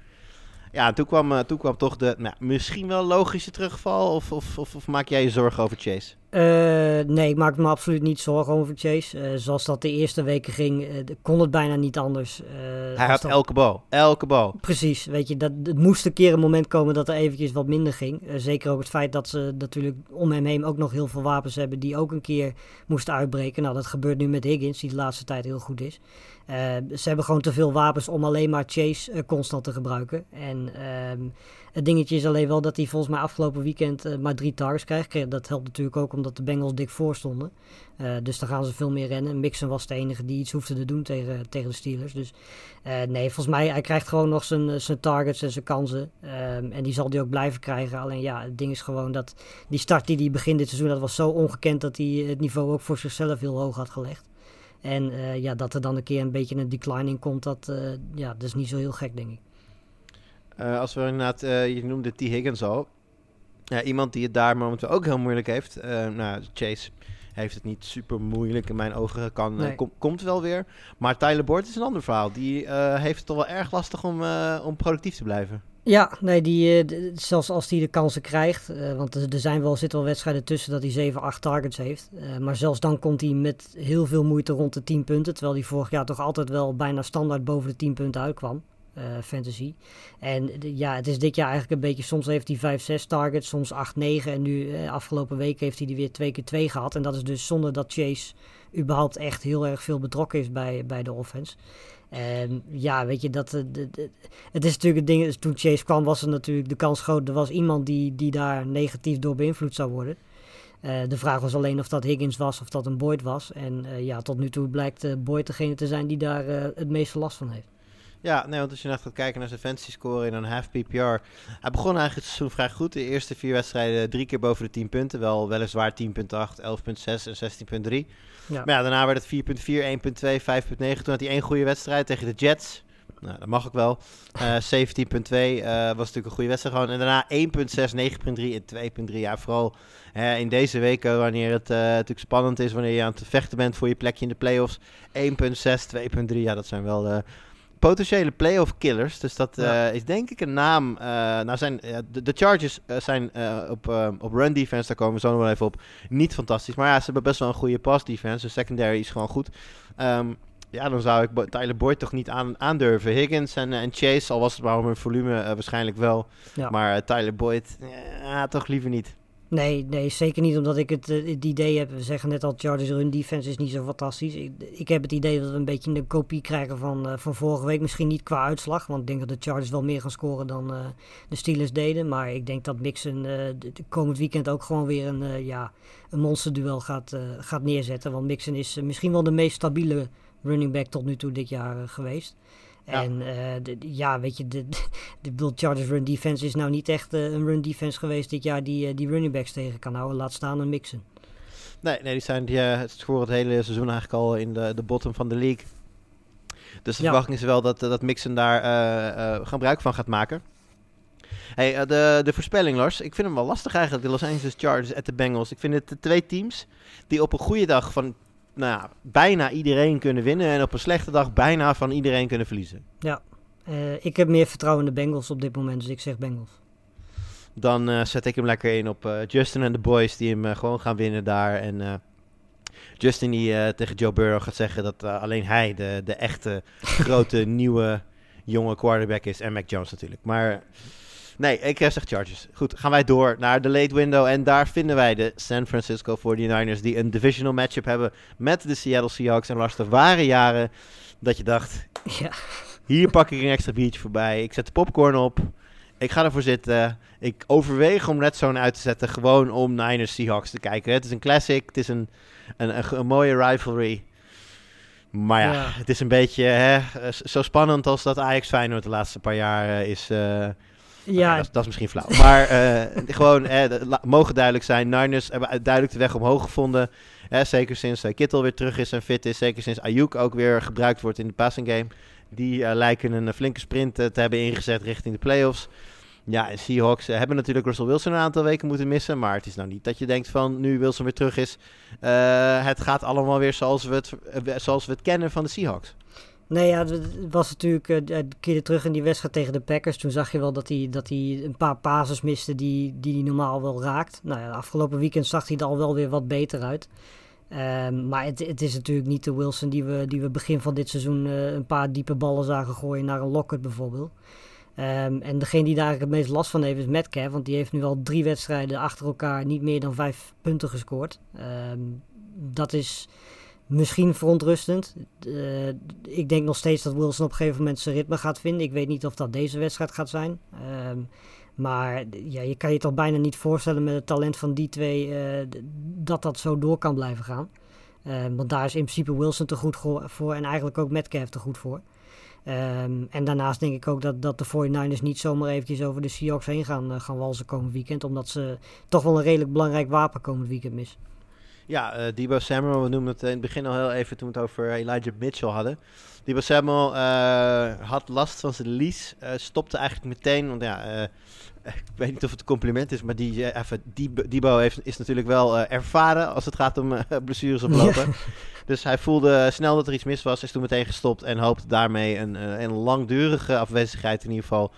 Speaker 1: Ja, toen kwam, uh, toen kwam toch de nou, misschien wel logische terugval. Of, of, of, of, maak jij je zorgen over Chase?
Speaker 2: Uh, nee, ik maak me absoluut niet zorgen over Chase. Uh, zoals dat de eerste weken ging, kon het bijna niet anders.
Speaker 1: Hij had elke bal. Elke bal.
Speaker 2: Precies. Weet je, dat, het moest een keer een moment komen dat er eventjes wat minder ging. zeker ook het feit dat ze natuurlijk om hem heen ook nog heel veel wapens hebben die ook een keer moesten uitbreken. Nou, dat gebeurt nu met Higgins, die de laatste tijd heel goed is. Uh, ze hebben gewoon te veel wapens om alleen maar Chase uh, constant te gebruiken. En uh, het dingetje is alleen wel dat hij volgens mij afgelopen weekend uh, maar drie targets krijgt. Dat helpt natuurlijk ook omdat de Bengals dik voor stonden. dus dan gaan ze veel meer rennen. Mixon was de enige die iets hoefde te doen tegen, tegen de Steelers. Dus nee, volgens mij hij krijgt gewoon nog zijn, zijn targets en zijn kansen. Ehm, en die zal hij ook blijven krijgen. Alleen ja, het ding is gewoon dat die start die hij begin dit seizoen, dat was zo ongekend dat hij het niveau ook voor zichzelf heel hoog had gelegd. En ja, dat er dan een keer een beetje een decline in komt, dat, ja, dat is niet zo heel gek, denk ik.
Speaker 1: Uh, als we inderdaad, je noemde T. Higgins al. Ja, iemand die het daar momenteel ook heel moeilijk heeft. nou, Chase heeft het niet super moeilijk in mijn ogen. Kan, nee. kom, komt wel weer. Maar Tyler Boyd is een ander verhaal. Die heeft het toch wel erg lastig om, om productief te blijven.
Speaker 2: Ja, nee, die, uh, zelfs als hij de kansen krijgt, uh, want er zijn wel, zitten wel wedstrijden tussen dat hij 7, 8 targets heeft. Uh, maar zelfs dan komt hij met heel veel moeite rond de 10 punten. Terwijl hij vorig jaar toch altijd wel bijna standaard boven de 10 punten uitkwam. Fantasy. En ja, het is dit jaar eigenlijk een beetje, soms heeft hij 5, 6 targets, soms 8, 9. En nu afgelopen week heeft hij die weer twee keer 2 gehad. En dat is dus zonder dat Chase überhaupt echt heel erg veel betrokken is bij, bij de offense. En ja, weet je, dat, de, het is natuurlijk het ding, toen Chase kwam was er natuurlijk de kans groot, er was iemand die, die daar negatief door beïnvloed zou worden. Uh, de vraag was alleen of dat Higgins was of dat een Boyd was. En uh, ja, tot nu toe blijkt uh, Boyd degene te zijn die daar het meeste last van heeft.
Speaker 1: Ja, nee, want als je echt gaat kijken naar zijn fantasy score in een half PPR. Hij begon eigenlijk het seizoen vrij goed. De eerste vier wedstrijden drie keer boven de 10 punten. Wel weliswaar 10.8, 11.6 en 16.3. Ja. Maar ja, daarna werd het 4.4, 1.2, 5.9. Toen had hij één goede wedstrijd tegen de Jets. Nou, dat mag ook wel. Uh, 17.2 uh, was natuurlijk een goede wedstrijd gewoon. En daarna 1.6, 9.3 en 2.3. Ja, vooral hè, in deze weken wanneer het uh, natuurlijk spannend is. Wanneer je aan het vechten bent voor je plekje in de playoffs. 1.6, 2.3. Ja, dat zijn wel uh, potentiële playoff killers. Dus dat ja. uh, is denk ik een naam. Uh, nou zijn, de, de, Chargers zijn op, op run defense, daar komen we zo nog wel even op, niet fantastisch. Maar ja, ze hebben best wel een goede pass defense. De secondary is gewoon goed. Um, ja, dan zou ik Tyler Boyd toch niet aan, aandurven. Higgins en, en Chase, al was het maar om hun volume waarschijnlijk wel. Ja. Maar Tyler Boyd, toch liever niet.
Speaker 2: Nee, nee, zeker niet omdat ik het, uh, het, idee heb. We zeggen net al, Chargers run defense is niet zo fantastisch. Ik, ik heb het idee dat we een beetje een kopie krijgen van, uh, van vorige week. Misschien niet qua uitslag, want ik denk dat de Chargers wel meer gaan scoren dan uh, de Steelers deden. Maar ik denk dat Mixon komend weekend ook gewoon weer een, ja, een monsterduel gaat, gaat neerzetten. Want Mixon is misschien wel de meest stabiele running back tot nu toe dit jaar geweest. Ja. En uh, de, ja, weet je, de, de, de Chargers run defense is nou niet echt uh, een run defense geweest dit jaar die, uh, die running backs tegen kan houden. Laat staan een mixen.
Speaker 1: Nee, nee die zijn die, het scoren het hele seizoen eigenlijk al in de, de bottom van de league. Dus de ja. verwachting is wel dat, dat Mixon daar gebruik van gaat maken. Hey, de, de voorspelling, Lars. Ik vind hem wel lastig eigenlijk, de Los Angeles Chargers en de Bengals. Ik vind het de twee teams die op een goede dag van nou ja, bijna iedereen kunnen winnen. En op een slechte dag bijna van iedereen kunnen verliezen.
Speaker 2: Ja, uh, ik heb meer vertrouwen in de Bengals op dit moment. Dus ik zeg Bengals.
Speaker 1: Dan uh, zet ik hem lekker in op uh, Justin en de boys die hem gewoon gaan winnen daar. En Justin die tegen Joe Burrow gaat zeggen dat alleen hij de, de echte grote nieuwe jonge quarterback is. En Mac Jones natuurlijk. Maar Nee, ik zeg Chargers. Goed, gaan wij door naar de late window. En daar vinden wij de San Francisco 49ers die een divisional matchup hebben met de Seattle Seahawks. En Lars, er waren jaren dat je dacht, ja. hier pak ik een extra biertje voorbij. Ik zet de popcorn op. Ik ga ervoor zitten. Ik overweeg om Red Zone uit te zetten. Gewoon om Niners Seahawks te kijken. Het is een classic. Het is een, een, een, een mooie rivalry. Maar ja, ja, het is een beetje hè, zo spannend als dat Ajax Feyenoord de laatste paar jaar is... Uh, ja. Dat, dat, is misschien flauw. Maar uh, gewoon, eh, mogen duidelijk zijn. Niners hebben duidelijk de weg omhoog gevonden. Eh, zeker sinds uh, Kittel weer terug is en fit is. Zeker sinds Ayuk ook weer gebruikt wordt in de passing game. Die lijken een flinke sprint te hebben ingezet richting de playoffs. Ja, en Seahawks hebben natuurlijk Russell Wilson een aantal weken moeten missen. Maar het is nou niet dat je denkt van nu Wilson weer terug is. het gaat allemaal weer zoals we het, zoals we het kennen van de Seahawks.
Speaker 2: Nee, ja, het was natuurlijk uh, een keer terug in die wedstrijd tegen de Packers. Toen zag je wel dat hij, dat hij een paar pases miste die, die hij normaal wel raakt. Nou ja, afgelopen weekend zag hij er al wel weer wat beter uit. Um, maar het, het, is natuurlijk niet de Wilson die we, die we begin van dit seizoen uh, een paar diepe ballen zagen gooien naar een Lockett bijvoorbeeld. Um, en degene die daar het meest last van heeft is Metcalf, want die heeft nu al drie wedstrijden achter elkaar niet meer dan vijf punten gescoord. Um, dat is misschien verontrustend. Uh, ik denk nog steeds dat Wilson op een gegeven moment zijn ritme gaat vinden. Ik weet niet of dat deze wedstrijd gaat zijn. Um, maar ja, je kan je toch bijna niet voorstellen met het talent van die twee uh, dat dat zo door kan blijven gaan. Uh, want daar is in principe Wilson te goed voor en eigenlijk ook Metcalf te goed voor. Um, en daarnaast denk ik ook dat, dat de 49ers niet zomaar eventjes over de Seahawks heen gaan, uh, gaan walsen komend weekend. Omdat ze toch wel een redelijk belangrijk wapen komend weekend missen.
Speaker 1: Ja, uh, Debo Samuel, we noemden het in het begin al heel even toen we het over Elijah Mitchell hadden. Debo Samuel uh, had last van zijn lies, uh, stopte eigenlijk meteen. Want ja, ik weet niet of het een compliment is, maar die, even, Debo heeft, is natuurlijk wel ervaren als het gaat om blessures oplopen. Ja. Dus hij voelde snel dat er iets mis was, is toen meteen gestopt en hoopte daarmee een, een langdurige afwezigheid in ieder geval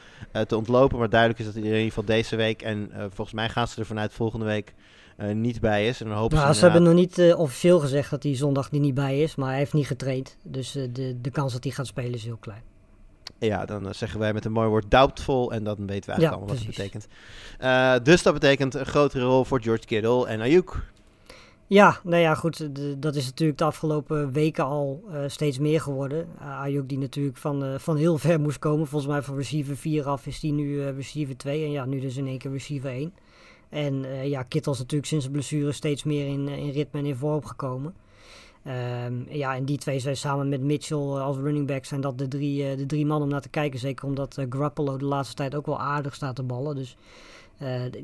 Speaker 1: te ontlopen. Maar duidelijk is dat in ieder geval deze week en volgens mij gaan ze er vanuit volgende week niet bij is. En dan hopen
Speaker 2: nou,
Speaker 1: ze,
Speaker 2: ze hebben nog niet uh, officieel gezegd dat hij zondag er niet bij is, maar hij heeft niet getraind. Dus uh, de, de kans dat hij gaat spelen is heel klein.
Speaker 1: Ja, dan zeggen wij met een mooi woord doubtful en dan weten we eigenlijk ja, allemaal wat het betekent. dus dat betekent een grotere rol voor George Kittle en Ayuk.
Speaker 2: Ja, nou ja, goed. De, dat is natuurlijk de afgelopen weken al uh, steeds meer geworden. Uh, Ayuk die natuurlijk van, van heel ver moest komen. Volgens mij van receiver 4 af is die nu receiver 2. En ja, nu dus in één keer receiver 1. En uh, ja, Kittel is natuurlijk sinds de blessure steeds meer in, in ritme en in vorm gekomen. Um, ja, en die twee zijn samen met Mitchell uh, als running back zijn dat de drie, de drie mannen om naar te kijken. Zeker omdat Garoppolo de laatste tijd ook wel aardig staat te ballen. Dus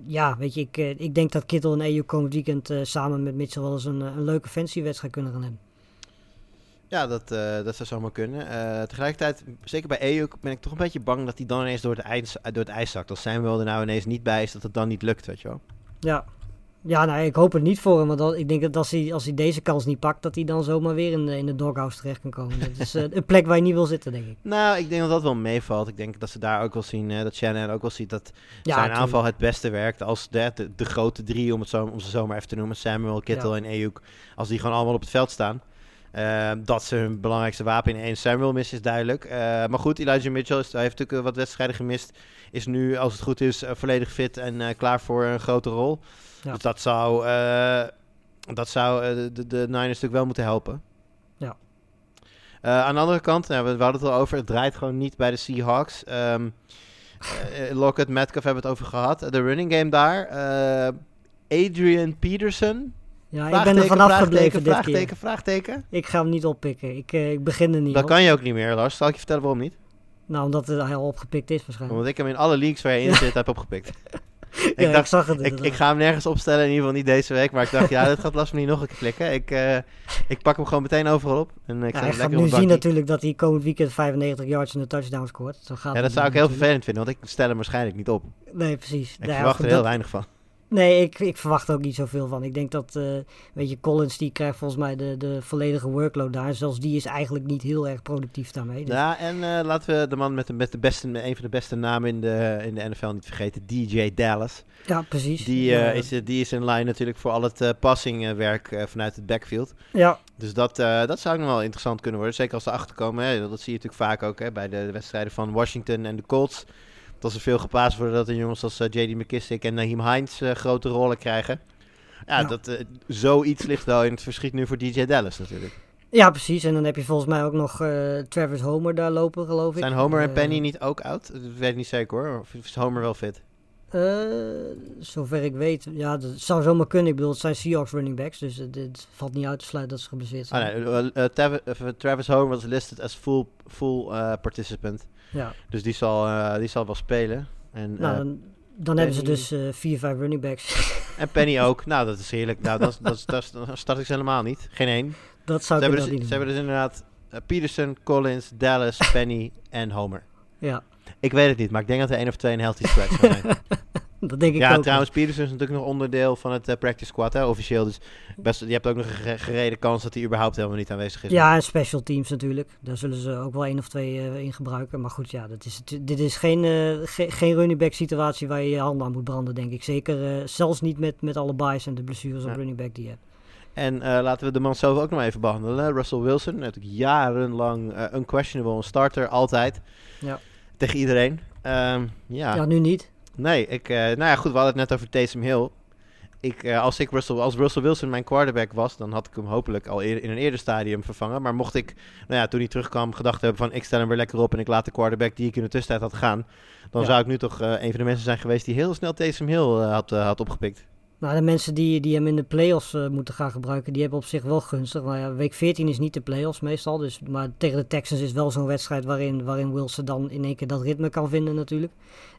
Speaker 2: ja, weet je, ik, ik denk dat Kittel en EU komend weekend samen met Mitchell wel eens een, leuke fancy-wedstrijd kunnen gaan hebben.
Speaker 1: Ja, dat, uh, dat zou zomaar kunnen. Uh, tegelijkertijd, zeker bij Ejuk, ben ik toch een beetje bang dat hij dan ineens door het, ijs, door het ijs zakt. Als Samuel er nou ineens niet bij is, dat het dan niet lukt, weet je wel.
Speaker 2: Ja, ja nou, ik hoop het niet voor hem. Want dat, ik denk dat als hij, als hij deze kans niet pakt, dat hij dan zomaar weer in de, in de doghouse terecht kan komen. Dat is uh, een plek waar je niet wil zitten, denk ik.
Speaker 1: Nou, ik denk dat dat wel meevalt. Ik denk dat ze daar ook wel zien, dat Shannon ook wel ziet dat ja, zijn aanval het beste werkt. Als de, de, de, grote drie, om, het zo, om ze zomaar even te noemen, Samuel, Kittel ja. en Ejuk, als die gewoon allemaal op het veld staan. Uh, dat ze hun belangrijkste wapen in één Samuel missen is duidelijk. Uh, maar goed, Elijah Mitchell is, hij heeft natuurlijk wat wedstrijden gemist. Is nu, als het goed is, uh, volledig fit en klaar voor een grote rol. Ja. Dus dat zou, dat zou de, de Niners natuurlijk wel moeten helpen.
Speaker 2: Ja.
Speaker 1: aan de andere kant, nou, we, we, hadden het al over, het draait gewoon niet bij de Seahawks. Um, Lockett, Metcalf hebben we het over gehad. De running game daar. Adrian Peterson,
Speaker 2: ja, ik ben er vanaf gebleven dit
Speaker 1: vraagteken,
Speaker 2: keer.
Speaker 1: Vraagteken,
Speaker 2: Ik ga hem niet oppikken. Ik, uh, ik begin er niet
Speaker 1: Dat
Speaker 2: op.
Speaker 1: kan je ook niet meer, Lars. Zal ik je vertellen waarom niet?
Speaker 2: Nou, omdat hij al opgepikt is waarschijnlijk.
Speaker 1: Omdat ik hem in alle leagues waar je in zit heb opgepikt.
Speaker 2: ik, ja, dacht, ik zag het
Speaker 1: ik, ik, ga hem nergens opstellen, in ieder geval niet deze week. Maar ik dacht, ja, dit gaat Lars me niet nog een keer flikken. Ik, uh, ik pak hem gewoon meteen overal op. En ik
Speaker 2: ja, hij gaat nu zien natuurlijk dat hij komend weekend 95 yards en een touchdown scoort. Zo gaat
Speaker 1: ja, dat zou ik heel vervelend vinden, want ik stel hem waarschijnlijk niet op.
Speaker 2: Nee, precies.
Speaker 1: Ik
Speaker 2: nee,
Speaker 1: verwacht er heel dat... weinig van.
Speaker 2: Nee, ik, ik verwacht ook niet zoveel van. Ik denk dat, uh, weet je, Collins die krijgt volgens mij de, de volledige workload daar. Zelfs die is eigenlijk niet heel erg productief daarmee.
Speaker 1: Dus. Ja, en uh, laten we de man met de, met de beste, een van de beste namen in de, in de NFL niet vergeten, DJ Dallas.
Speaker 2: Ja, precies.
Speaker 1: Die, uh, ja. is, die is in lijn natuurlijk voor al het passingwerk vanuit het backfield.
Speaker 2: Ja.
Speaker 1: Dus dat, dat zou nog wel interessant kunnen worden. Zeker als ze achterkomen. Hè. Dat zie je natuurlijk vaak ook hè, bij de wedstrijden van Washington en de Colts als er veel gepaasd worden, dat de jongens als uh, J.D. McKissick en Naheem Hines uh, grote rollen krijgen. Ja, ja. dat uh, zoiets ligt wel in het verschiet nu voor DJ Dallas natuurlijk.
Speaker 2: Ja, precies. En dan heb je volgens mij ook nog Travis Homer daar lopen, geloof ik.
Speaker 1: Zijn Homer en Penny niet ook oud? Dat weet ik niet zeker hoor. Of is Homer wel fit?
Speaker 2: Zover ik weet, ja, dat zou zomaar kunnen. Ik bedoel, het zijn Seahawks running backs, dus het valt niet uit te sluiten dat ze geblesseerd zijn.
Speaker 1: Ah, nee, Travis, Travis Homer was listed as full, full participant.
Speaker 2: Ja.
Speaker 1: Dus die zal, die zal wel spelen. En,
Speaker 2: nou, dan, dan hebben ze dus uh, vier, vijf running backs.
Speaker 1: En Penny ook. Nou, dat is heerlijk. Nou, dat, dat, dat, dat start ik ze helemaal niet. Geen één.
Speaker 2: Dat zou
Speaker 1: ze
Speaker 2: ik
Speaker 1: dus,
Speaker 2: niet
Speaker 1: Ze hebben dus inderdaad uh, Peterson, Collins, Dallas, Penny en Homer.
Speaker 2: Ja.
Speaker 1: Ik weet het niet, maar ik denk dat er één of twee een healthy scratch zijn.
Speaker 2: dat denk ik
Speaker 1: Ja,
Speaker 2: ook.
Speaker 1: trouwens, Peterson is natuurlijk nog onderdeel van het eh, practice squad, hè, officieel. Dus best, je hebt ook nog een gere- gereden kans dat hij überhaupt helemaal niet aanwezig is.
Speaker 2: Ja, en special teams natuurlijk. Daar zullen ze ook wel één of twee eh, in gebruiken. Maar goed, ja, dat is, dit is geen, ge- geen running back situatie waar je je handen aan moet branden, denk ik. Zeker zelfs niet met, met alle buys en de blessures
Speaker 1: Ja.
Speaker 2: op running back die je hebt.
Speaker 1: En laten we de man zelf ook nog even behandelen. Russell Wilson, natuurlijk jarenlang eh, unquestionable, starter, altijd.
Speaker 2: Ja.
Speaker 1: Tegen iedereen. Ehm, ja.
Speaker 2: Ja, nu niet.
Speaker 1: nee, ik, eh, nou ja, goed, we hadden het net over Taysom Hill. Ik, eh, als, ik Russell, als Russell Wilson mijn quarterback was, dan had ik hem hopelijk al eer- in een eerder stadium vervangen. Maar mocht ik, nou ja, toen hij terugkwam, gedacht hebben van ik stel hem weer lekker op en ik laat de quarterback die ik in de tussentijd had gaan. Dan
Speaker 2: Ja.
Speaker 1: zou ik nu toch eh, een van de mensen zijn geweest die heel snel Taysom Hill had, had opgepikt.
Speaker 2: Nou, de mensen die, die hem in de playoffs eh moeten gaan gebruiken, die hebben op zich wel gunstig. Nou ja, week 14 is niet de playoffs meestal. Dus, maar tegen de Texans is wel zo'n wedstrijd waarin, waarin Wilson dan in één keer dat ritme kan vinden natuurlijk.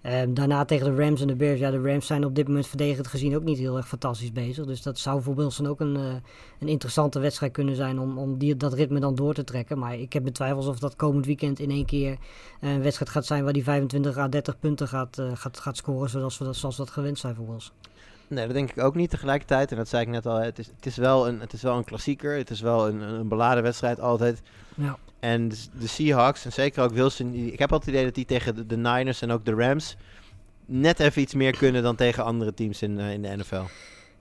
Speaker 2: Ehm, daarna tegen de Rams en de Bears. Ja, de Rams zijn op dit moment verdedigend gezien ook niet heel erg fantastisch bezig. Dus dat zou voor Wilson ook een, eh, een interessante wedstrijd kunnen zijn om, om die, dat ritme dan door te trekken. Maar ik heb mijn twijfels of dat komend weekend in één keer eh, een wedstrijd gaat zijn waar die 25 à 30 punten gaat, gaat, gaat scoren. Zoals we dat, zoals we dat gewend zijn voor Wilson.
Speaker 1: Nee, dat denk ik ook niet tegelijkertijd. En dat zei ik net al, het is, het is, wel, een, het is wel een klassieker. Het is wel een, een beladen wedstrijd altijd.
Speaker 2: Ja.
Speaker 1: En de, de Seahawks, en zeker ook Wilson, die- ik heb altijd het idee dat die tegen de, de Niners en ook de Rams net even iets meer kunnen dan tegen andere teams in, eh, in de NFL.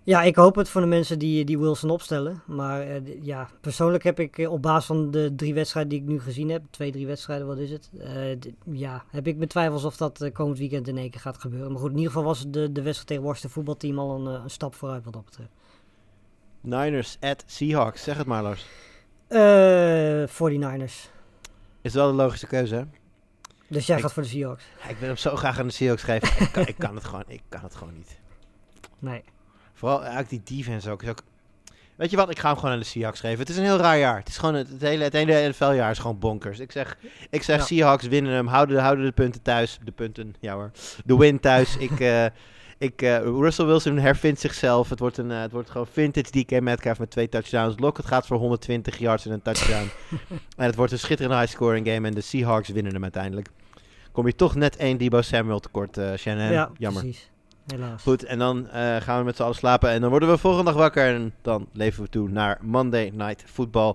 Speaker 2: Ja, ik hoop het voor de mensen die, die Wilson opstellen. Maar eh, ja, persoonlijk heb ik eh, op basis van de drie wedstrijden die ik nu gezien heb, twee, drie wedstrijden, wat is het? eh, ja, heb ik mijn twijfels of dat komend weekend in één keer gaat gebeuren. Maar goed, in ieder geval was de, de wedstrijd tegen Washington voetbalteam al een, een stap vooruit wat dat betreft.
Speaker 1: Niners at Seahawks, zeg het maar Lars.
Speaker 2: Eh 49ers.
Speaker 1: Is wel de logische keuze, hè?
Speaker 2: Dus jij
Speaker 1: Ik-
Speaker 2: gaat voor de Seahawks?
Speaker 1: Ja, ik wil hem zo graag aan de Seahawks geven. ik, kan, ik, kan het gewoon, ik kan het gewoon niet.
Speaker 2: Nee.
Speaker 1: Vooral eigenlijk die defense ook, is ook... Weet je wat, ik ga hem gewoon aan de Seahawks geven. Het is een heel raar jaar. Het is gewoon het, het hele, het hele NFL-jaar is gewoon bonkers. Ik zeg, ik zeg
Speaker 2: Ja.
Speaker 1: Seahawks winnen hem, houden, houden de punten thuis. De punten, ja hoor. De win thuis. ik, eh, ik, eh, Russell Wilson hervindt zichzelf. Het wordt, een, eh, het wordt gewoon vintage DK Metcalf met twee touchdowns. Lockett gaat voor 120 yards en een touchdown. en het wordt een schitterende high-scoring game. En de Seahawks winnen hem uiteindelijk. Kom je toch net één Debo Samuel tekort, Shannon.
Speaker 2: ja,
Speaker 1: Jammer.
Speaker 2: precies. Helaas.
Speaker 1: Goed, en dan eh, gaan we met z'n allen slapen. En dan worden we volgende dag wakker. En dan leven we toe naar Monday Night Football.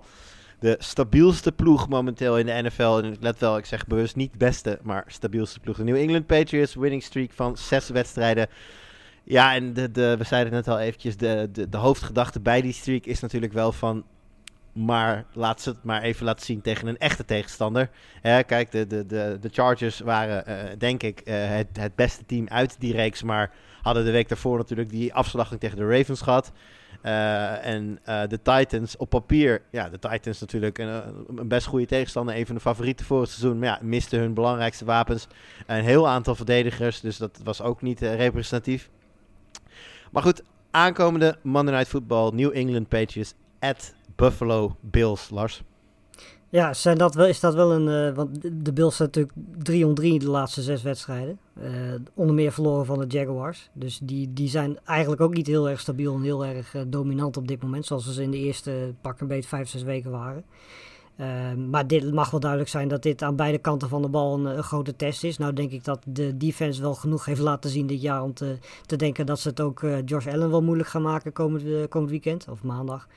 Speaker 1: De stabielste ploeg momenteel in de NFL. En let wel, ik zeg bewust niet beste, maar stabielste ploeg. De New England Patriots, winning streak van zes wedstrijden. Ja, en de, de, we zeiden het net al eventjes, de, de, de hoofdgedachte bij die streak is natuurlijk wel van... Maar laat ze het maar even laten zien tegen een echte tegenstander. Kijk, de, de, de, de Chargers waren, eh, denk ik, eh, het, het beste team uit die reeks. Maar hadden de week daarvoor natuurlijk die afslachting tegen de Ravens gehad. Eh, en de Titans op papier, ja, de Titans natuurlijk een, een best goede tegenstander. Een van de favorieten voor het seizoen. Maar ja, misten hun belangrijkste wapens. Een heel aantal verdedigers, dus dat was ook niet representatief. Maar goed, aankomende Monday Night Football, New England Patriots at Buffalo Bills, Lars.
Speaker 2: Ja, zijn dat wel, is dat wel een. eh, want de- Bills zijn natuurlijk 3 om 3 de laatste zes wedstrijden. Eh, onder meer verloren van de Jaguars. Dus die, die zijn eigenlijk ook niet heel erg stabiel en heel erg eh, dominant op dit moment. Zoals ze in de eerste pak een beet 5, 6 weken waren. Eh, maar dit mag wel duidelijk zijn dat dit aan beide kanten van de bal een, grote test is. Nou denk ik dat de defense wel genoeg heeft laten zien dit jaar om te, te denken dat ze het ook Josh Allen wel moeilijk gaan maken komend, komend weekend of maandag.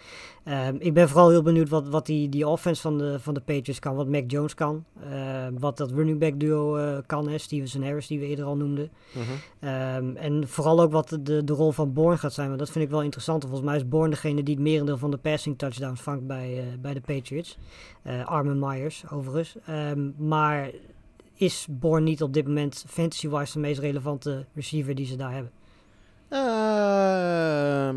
Speaker 2: Ehm, ik ben vooral heel benieuwd wat, wat die, die offense van de, van de Patriots kan. Wat Mac Jones kan. Ehm, wat dat running back duo eh, kan. Hè, Stevenson Harris die we eerder al noemden. Ehm, en vooral ook wat de, de rol van Bourne gaat zijn. Want dat vind ik wel interessant. Volgens mij is Bourne degene die het merendeel van de passing touchdowns vangt bij, eh, bij de Patriots. Eh Armin Myers overigens. Maar is Bourne niet op dit moment fantasy-wise de meest relevante receiver die ze daar hebben?
Speaker 1: Ehm,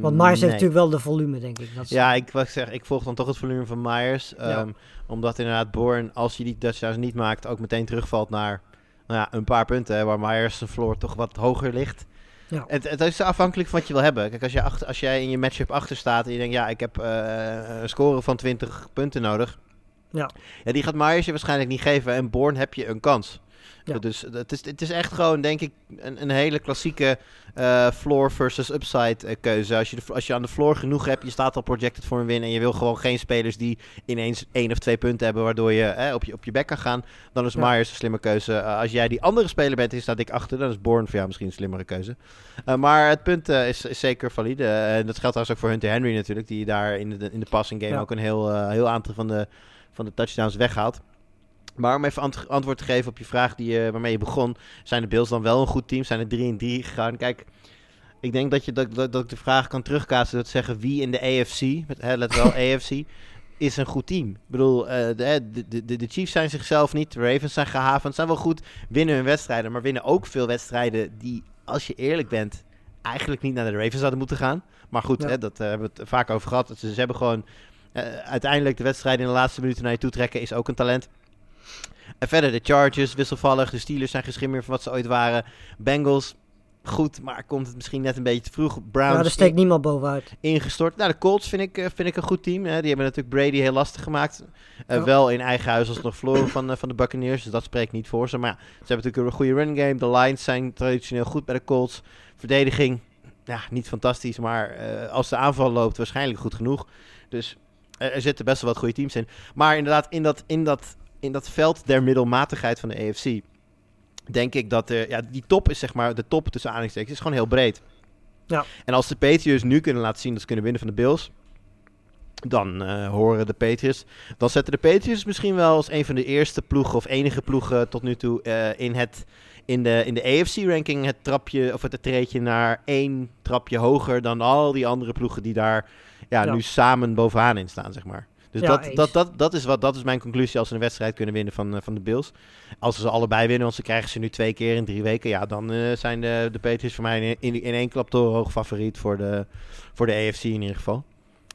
Speaker 2: Want Myers heeft natuurlijk wel de volume, denk ik. Dat
Speaker 1: Ja, ik wou zeggen, ik volg dan toch het volume van Myers. ehm, Omdat inderdaad Bourne, als hij die touchdowns niet maakt, ook meteen terugvalt naar nou ja, een paar punten. hè, waar Myers zijn floor toch wat hoger ligt.
Speaker 2: Ja.
Speaker 1: Het, het is afhankelijk van wat je wil hebben. Kijk, als, je achter, als jij in je matchup achter staat en je denkt, ja, ik heb eh, een score van 20 punten nodig.
Speaker 2: Ja.
Speaker 1: ja, die gaat Myers je waarschijnlijk niet geven. En Bourne heb je een kans.
Speaker 2: Ja.
Speaker 1: Dus het is, het is echt gewoon, denk ik, een, een hele klassieke eh, floor versus upside eh, keuze. Als je, de, als je aan de floor genoeg hebt, je staat al projected voor een win en je wil gewoon geen spelers die ineens één of twee punten hebben, waardoor je eh, op, je op je bek kan gaan, dan is
Speaker 2: Ja.
Speaker 1: Myers een slimme keuze. Als jij die andere speler bent, die staat ik achter, dan is Bourne voor jou misschien een slimmere keuze. Maar het punt is, is zeker valide. En dat geldt trouwens ook voor Hunter Henry natuurlijk, die daar in de, in de passing game
Speaker 2: Ja.
Speaker 1: ook een heel, heel aantal van de, van de touchdowns weghaalt. Maar om even ant- antwoord te geven op je vraag die, eh, waarmee je begon, zijn de Bills dan wel een goed team? Zijn er 3 en 3 gegaan? Kijk, ik denk dat, je, dat, dat, dat ik de vraag kan terugkaatsen door te zeggen wie in de AFC, met, hè, let wel AFC, is een goed team. Ik bedoel, eh, de, de, de, de Chiefs zijn zichzelf niet, de Ravens zijn gehavend, zijn wel goed, winnen hun wedstrijden, maar winnen ook veel wedstrijden die, als je eerlijk bent, eigenlijk niet naar de Ravens hadden moeten gaan. Maar goed,
Speaker 2: Ja.
Speaker 1: hè, dat eh, hebben we het vaak over gehad. Ze, ze hebben gewoon uiteindelijk de wedstrijden in de laatste minuten naar je toe trekken, is ook een talent. En verder de Chargers, wisselvallig. De Steelers zijn meer van wat ze ooit waren. Bengals, goed, maar komt het misschien net een beetje te vroeg. Browns
Speaker 2: Ja, er steekt niemand bovenuit.
Speaker 1: ingestort. Nou, de Colts vind ik, eh, vind ik een goed team. Hè. Die hebben natuurlijk Brady heel lastig gemaakt. Eh,
Speaker 2: Ja.
Speaker 1: Wel in eigen huis als nog verloren van, eh, van de Buccaneers. Dus dat spreekt niet voor ze. Maar ja, ze hebben natuurlijk een goede running game. De Lions zijn traditioneel goed bij de Colts. Verdediging, ja, niet fantastisch. Maar als de aanval loopt, waarschijnlijk goed genoeg. Dus er zitten best wel wat goede teams in. Maar inderdaad, in dat, in dat, in dat veld der middelmatigheid van de AFC... denk ik dat er, ja, die top is zeg maar... de top tussen aanhalingstekens is gewoon heel breed.
Speaker 2: Ja.
Speaker 1: En als de Patriots nu kunnen laten zien dat ze kunnen winnen van de Bills... dan eh, horen de Patriots... dan zetten de Patriots misschien wel als een van de eerste ploegen... of enige ploegen tot nu toe eh, in, het, in de, in de AFC-ranking... het trapje of het treedje naar één trapje hoger... dan al die andere ploegen die daar ja,
Speaker 2: Ja.
Speaker 1: nu samen bovenaan in staan, zeg maar. Dus
Speaker 2: Ja,
Speaker 1: dat, dat, dat, dat, is wat, dat is mijn conclusie als ze een wedstrijd kunnen winnen van, eh, van de Bills. Als ze ze allebei winnen, want ze krijgen ze nu twee keer in drie weken. Ja, dan eh, zijn de, de Patriots voor mij in, in, in één klap hoog favoriet voor de, voor de AFC in ieder geval.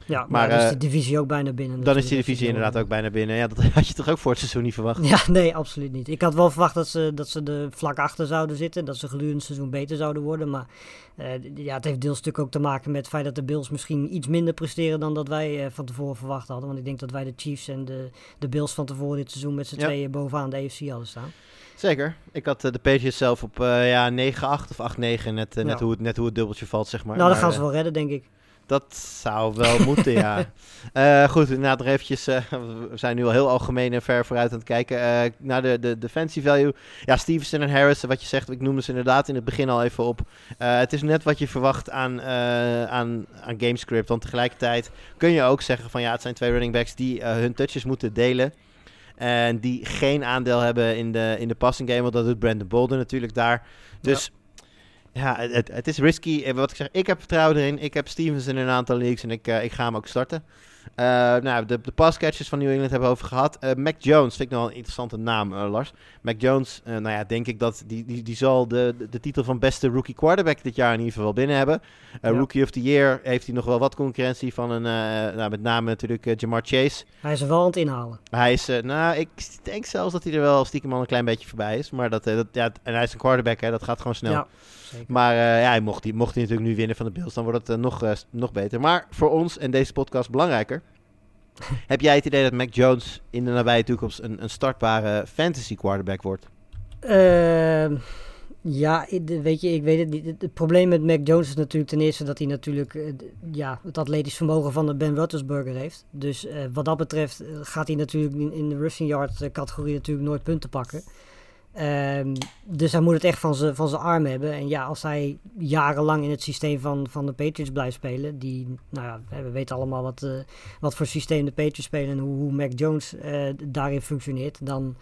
Speaker 2: Ja, maar,
Speaker 1: Maar,
Speaker 2: dan is
Speaker 1: eh,
Speaker 2: de divisie ook bijna binnen.
Speaker 1: Dan is die
Speaker 2: natuurlijk.
Speaker 1: divisie
Speaker 2: Dat
Speaker 1: inderdaad
Speaker 2: wel-
Speaker 1: ook bijna binnen. Ja, dat had je toch ook voor het seizoen niet verwacht?
Speaker 2: Ja, nee, absoluut niet. Ik had wel verwacht dat ze, dat ze er vlak achter zouden zitten. Dat ze gedurende het seizoen beter zouden worden. Maar eh, ja, het heeft deels natuurlijk ook te maken met het feit dat de Bills misschien iets minder presteren dan dat wij eh, van tevoren verwacht hadden. Want ik denk dat wij de Chiefs en de, de Bills van tevoren dit seizoen met z'n
Speaker 1: Ja.
Speaker 2: tweeën bovenaan de AFC hadden staan.
Speaker 1: Zeker. Ik had eh, de Patriots zelf op eh, ja, 9-8 of 8-9. Net, eh, net,
Speaker 2: Ja.
Speaker 1: hoe het, net hoe het dubbeltje valt, zeg maar.
Speaker 2: nou,
Speaker 1: Maar,
Speaker 2: gaan ze
Speaker 1: eh,
Speaker 2: wel redden, denk ik.
Speaker 1: Dat zou wel moeten, ja. Eh, goed, inderdaad nog eventjes, eh, we zijn nu al heel algemeen en ver vooruit aan het kijken. eh, naar de, de, value. Ja, Stevenson en Harris, wat je zegt, ik noemde ze inderdaad in het begin al even op. Het is net wat je verwacht aan, aan, aan gamescript. Want tegelijkertijd kun je ook zeggen van ja, het zijn twee running backs die hun touches moeten delen. En die geen aandeel hebben in de, in de passing game. Want dat doet Brandon Bolden natuurlijk daar. Dus ja, het, het, het is risky. En wat ik zeg, ik heb vertrouwen erin. Ik heb Stevens in een aantal leagues en ik, eh, ik ga hem ook starten. Eh, nou, de, de passcatchers van New England hebben we over gehad. Eh, Mac Jones vind ik nog wel een interessante naam, eh, Lars. Mac Jones, eh, nou ja, denk ik dat die, die, die zal de, de, de titel van beste rookie quarterback dit jaar in ieder geval wel binnen hebben. Eh,
Speaker 2: Ja.
Speaker 1: Rookie of the Year heeft hij nog wel wat concurrentie van een, eh, nou, met name natuurlijk eh, Jamar Chase.
Speaker 2: Hij is er wel aan het inhalen.
Speaker 1: Hij is, eh, nou, ik denk zelfs dat hij er wel stiekem al een klein beetje voorbij is. Maar dat, eh, dat ja, en hij is een quarterback, hè, dat gaat gewoon snel.
Speaker 2: Ja, zeker.
Speaker 1: Maar eh, ja, hij mocht, hij, mocht hij natuurlijk nu winnen van de Bills, dan wordt het eh, nog, eh, nog beter. Maar voor ons en deze podcast belangrijker. heb jij het idee dat Mac Jones in de nabije toekomst een, een startbare fantasy quarterback wordt?
Speaker 2: Ehm, ja, weet je, ik weet het niet. Het, probleem met Mac Jones is natuurlijk ten eerste dat hij natuurlijk ja, het atletisch vermogen van de Ben Roethlisberger heeft. Dus wat dat betreft gaat hij natuurlijk in, de rushing yard categorie natuurlijk nooit punten pakken. Ehm, dus hij moet het echt van zijn arm hebben. En ja, als hij jarenlang in het systeem van, van de Patriots blijft spelen, die, nou ja, we weten allemaal wat, eh, wat voor systeem de Patriots spelen en hoe, hoe Mac Jones eh, daarin functioneert, dan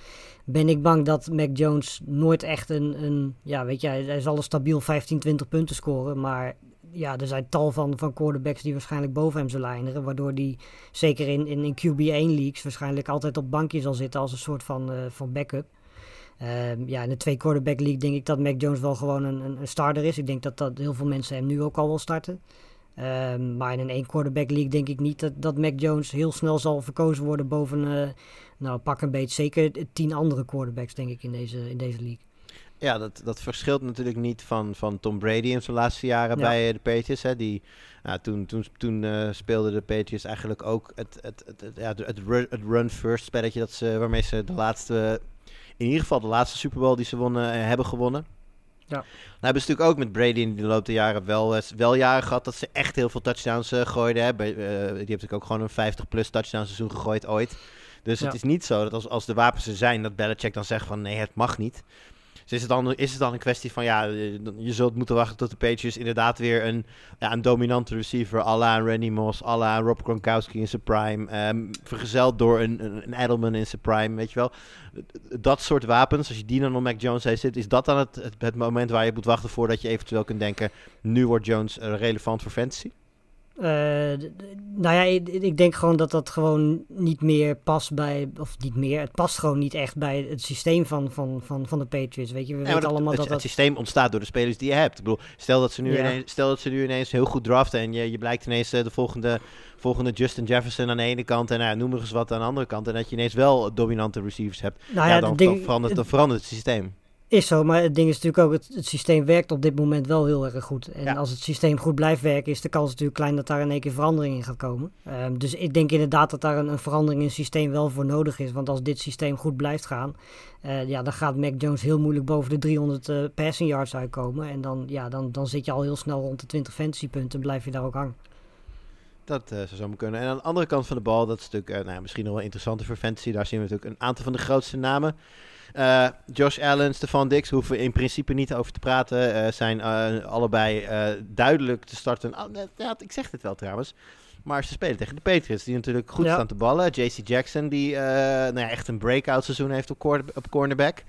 Speaker 2: ben ik bang dat Mac Jones nooit echt een, een ja, weet je, hij zal een stabiel 15, 20 punten scoren, maar ja, er zijn tal van, van quarterbacks die waarschijnlijk boven hem zullen eindigen, waardoor die zeker in, in, in QB1 leagues waarschijnlijk altijd op bankje zal zitten als een soort van, eh, van backup. Ehm, ja, in de twee quarterback league denk ik dat Mac Jones wel gewoon een, een, starter is. Ik denk dat, dat heel veel mensen hem nu ook al wel starten. Ehm, maar in een één quarterback league denk ik niet dat, dat Mac Jones heel snel zal verkozen worden boven, eh, nou pak een beetje, zeker tien andere quarterbacks denk ik in deze, in deze league.
Speaker 1: Ja, dat, dat verschilt natuurlijk niet van, van Tom Brady in zijn laatste jaren
Speaker 2: Ja.
Speaker 1: bij eh, de Patriots. Hè, die, nou, toen toen, toen eh, speelden de Patriots eigenlijk ook het, het, het, ja, het, run- het run-first spelletje dat ze, waarmee ze de laatste in ieder geval de laatste Super Bowl die ze wonnen, eh, hebben gewonnen.
Speaker 2: Ja.
Speaker 1: Nou hebben ze natuurlijk ook met Brady in de loop der jaren wel, eh, wel jaren gehad dat ze echt heel veel touchdowns eh, gooiden. Hè. Bij, die heeft natuurlijk ook gewoon een 50-plus touchdown seizoen gegooid ooit. Dus het is niet zo dat als, als de wapens er zijn, dat Belichick dan zegt van nee, het mag niet. Dus is het dan, is het dan een kwestie van ja, eh, je zult moeten wachten tot de Patriots inderdaad weer een, ja, een dominante receiver à la Randy Moss, à la Rob Gronkowski in zijn prime, ehm, vergezeld door een, een, Edelman in zijn prime, weet je wel. Dat soort wapens, als je die dan op Mac Jones heen zit, is dat dan het, het, het moment waar je moet wachten voordat je eventueel kunt denken, nu wordt Jones eh, relevant voor fantasy?
Speaker 2: Eh, nou ja, ik, ik denk gewoon dat dat gewoon niet meer past bij, of niet meer, het past gewoon niet echt bij het systeem van, van, van, van de Patriots. Weet je, we
Speaker 1: Ja,
Speaker 2: weten allemaal
Speaker 1: het,
Speaker 2: dat
Speaker 1: het
Speaker 2: dat...
Speaker 1: systeem ontstaat door de spelers die je hebt. Ik bedoel, stel dat ze nu,
Speaker 2: Ja.
Speaker 1: ineens, stel dat ze nu ineens heel goed draften en je, je blijkt ineens eh, de volgende, volgende Justin Jefferson aan de ene kant en nou, noem maar eens wat aan de andere kant. En dat je ineens wel dominante receivers hebt.
Speaker 2: Nou
Speaker 1: ja,
Speaker 2: ja,
Speaker 1: dan,
Speaker 2: het ding-
Speaker 1: dan, verandert, dan verandert het systeem.
Speaker 2: Is zo, maar het ding is natuurlijk ook, het, het systeem werkt op dit moment wel heel erg goed. En
Speaker 1: Ja.
Speaker 2: als het systeem goed blijft werken, is de kans natuurlijk klein dat daar in één keer verandering in gaat komen. Ehm, dus ik denk inderdaad dat daar een, een verandering in het systeem wel voor nodig is. Want als dit systeem goed blijft gaan, eh, ja, dan gaat Mac Jones heel moeilijk boven de 300 eh, passing yards uitkomen. En dan, ja, dan, dan zit je al heel snel rond de 20 fantasy punten en blijf je daar ook hangen.
Speaker 1: Dat eh, zou zomaar kunnen. En aan de andere kant van de bal, dat is natuurlijk nou, misschien nog wel interessanter voor fantasy. Daar zien we natuurlijk een aantal van de grootste namen. Eh, Josh Allen, Stefan Dix, hoeven we in principe niet over te praten. eh, zijn eh, allebei duidelijk te starten. Ah, ja, ik zeg het wel trouwens. Maar ze spelen tegen de Patriots, die natuurlijk goed
Speaker 2: Ja.
Speaker 1: staan te ballen. JC Jackson, die nou ja, echt een breakout seizoen heeft op, op cornerback.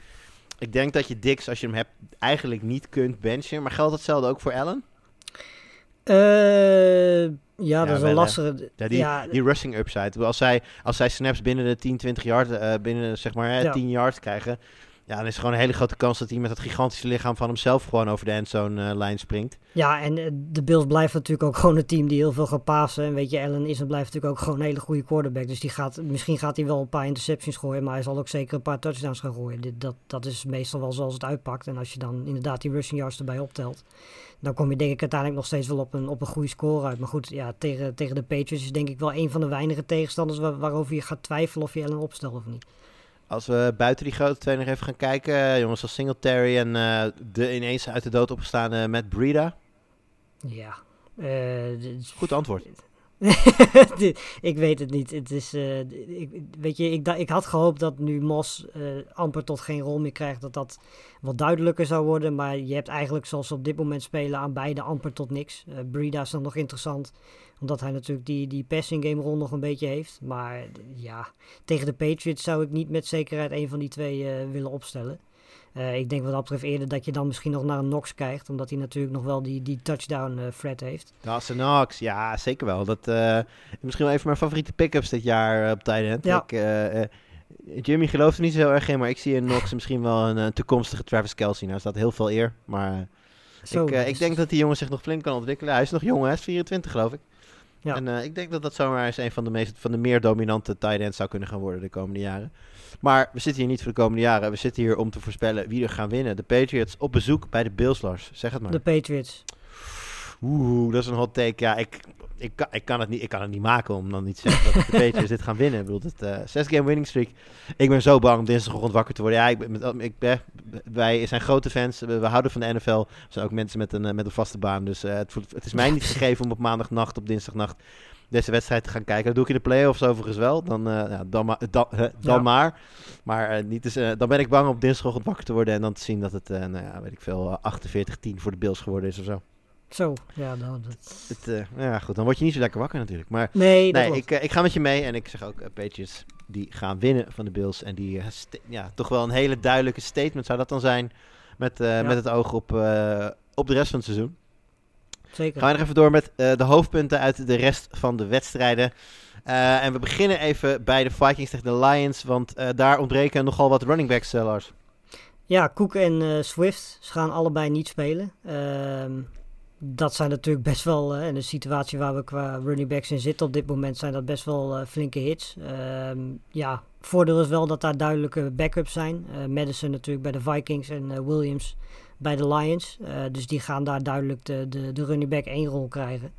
Speaker 1: Ik denk dat je Dix, als je hem hebt, eigenlijk niet kunt benchen. Maar geldt hetzelfde ook voor Allen?
Speaker 2: Eh, ja, dat is een lastige.
Speaker 1: Ja, die,
Speaker 2: ja,
Speaker 1: die rushing upside. Als zij, als zij snaps binnen de 10, 20 yard, eh, binnen zeg maar hè,
Speaker 2: Ja.
Speaker 1: 10 yards krijgen, ja, dan is er gewoon een hele grote kans dat hij met dat gigantische lichaam van hemzelf gewoon over de endzone eh, lijn springt.
Speaker 2: Ja, en eh, de Bills blijven natuurlijk ook gewoon een team die heel veel gaat pasen. En weet je, Allen is en blijft natuurlijk ook gewoon een hele goede quarterback. Dus die gaat, misschien gaat hij wel een paar interceptions gooien, maar hij zal ook zeker een paar touchdowns gaan gooien. Dit, dat, dat is meestal wel zoals het uitpakt. En als je dan inderdaad die rushing yards erbij optelt, dan kom je denk ik uiteindelijk nog steeds wel op een, op een goede score uit. Maar goed, ja, tegen, tegen de Patriots is denk ik wel een van de weinige tegenstanders waar- waarover je gaat twijfelen of je Allen opstelt of niet.
Speaker 1: Als we buiten die grote twee nog even gaan kijken, eh, jongens als Singletary en eh, de ineens uit de dood opgestaande.
Speaker 2: Ja, eh, dit is-
Speaker 1: Goed antwoord.
Speaker 2: Ik weet het niet. Het is, eh, ik, weet je, ik, ik had gehoopt dat nu Mos eh, amper tot geen rol meer krijgt, dat dat wat duidelijker zou worden. Maar je hebt eigenlijk zoals ze op dit moment spelen aan beide amper tot niks. Eh Breda is dan nog interessant, omdat hij natuurlijk die, die passing game rol nog een beetje heeft. Maar ja, tegen de Patriots zou ik niet met zekerheid een van die twee willen opstellen. Eh, ik denk wat dat betreft eerder dat je dan misschien nog naar een Knox krijgt, omdat hij natuurlijk nog wel die, die touchdown threat heeft.
Speaker 1: Dawson Knox, ja, zeker wel. Dat eh, misschien wel even mijn favoriete pick-ups dit jaar op tight end.
Speaker 2: Ja.
Speaker 1: Ik, Jimmy gelooft er niet zo heel erg in, maar ik zie in Knox misschien wel een, toekomstige Travis Kelsey. Nou, is dat heel veel eer, maar...
Speaker 2: Zo,
Speaker 1: ik, ik denk dat die jongen zich nog flink kan ontwikkelen. Hij is nog jong, hij is 24 geloof ik.
Speaker 2: Ja.
Speaker 1: En ik denk dat dat zomaar eens een van de, meest, van de meer dominante tight ends zou kunnen gaan worden de komende jaren. Maar we zitten hier niet voor de komende jaren. We zitten hier om te voorspellen wie er gaan winnen. De Patriots op bezoek bij de Bills, Lars. Zeg het maar.
Speaker 2: De Patriots.
Speaker 1: Oeh, dat is een hot take. Ja, ik, ik, kan, ik, kan het niet, ik kan het niet maken om dan niet te zeggen dat de Patriots dit gaan winnen. Ik bedoel, het eh zes game winning streak. Ik ben zo bang om dinsdagochtend wakker te worden. Ja, ik ben, ik ben, wij zijn grote fans. We, we houden van de NFL. We zijn ook mensen met een, eh, met een vaste baan. Dus eh, het, het is mij niet gegeven om op maandagnacht, op dinsdagnacht deze wedstrijd te gaan kijken. Dat doe ik in de playoffs overigens wel. Dan, eh, ja, dan, maar, dan, dan
Speaker 2: Ja.
Speaker 1: maar. Maar eh, niet dus, eh, dan ben ik bang om dinsdagochtend wakker te worden en dan te zien dat het, nou ja, weet ik veel, eh, 48-10 voor de Bills geworden is of zo.
Speaker 2: Zo, ja, nou, dat...
Speaker 1: Het, ja, goed, dan word je niet zo lekker wakker natuurlijk. Maar
Speaker 2: Nee,
Speaker 1: nee, ik, ik ga met je mee en ik zeg ook, Patriots, die gaan winnen van de Bills. En die, ja, toch wel een hele duidelijke statement zou dat dan zijn, met, met het oog op, op de rest van het seizoen.
Speaker 2: Zeker.
Speaker 1: Gaan we nog even door met eh, de hoofdpunten uit de rest van de wedstrijden. Eh, en we beginnen even bij de Vikings tegen de Lions, want eh, daar ontbreken nogal wat running backs, eh, Lars.
Speaker 2: Ja, Cook en Swift ze gaan allebei niet spelen. Ehm, dat zijn natuurlijk best wel, in de situatie waar we qua running backs in zitten op dit moment, zijn dat best wel flinke hits. Ehm, ja, voordeel is wel dat daar duidelijke backups zijn. Madison natuurlijk bij de Vikings en Williams bij de Lions. Eh, dus die gaan daar duidelijk de, de, de running back één rol krijgen.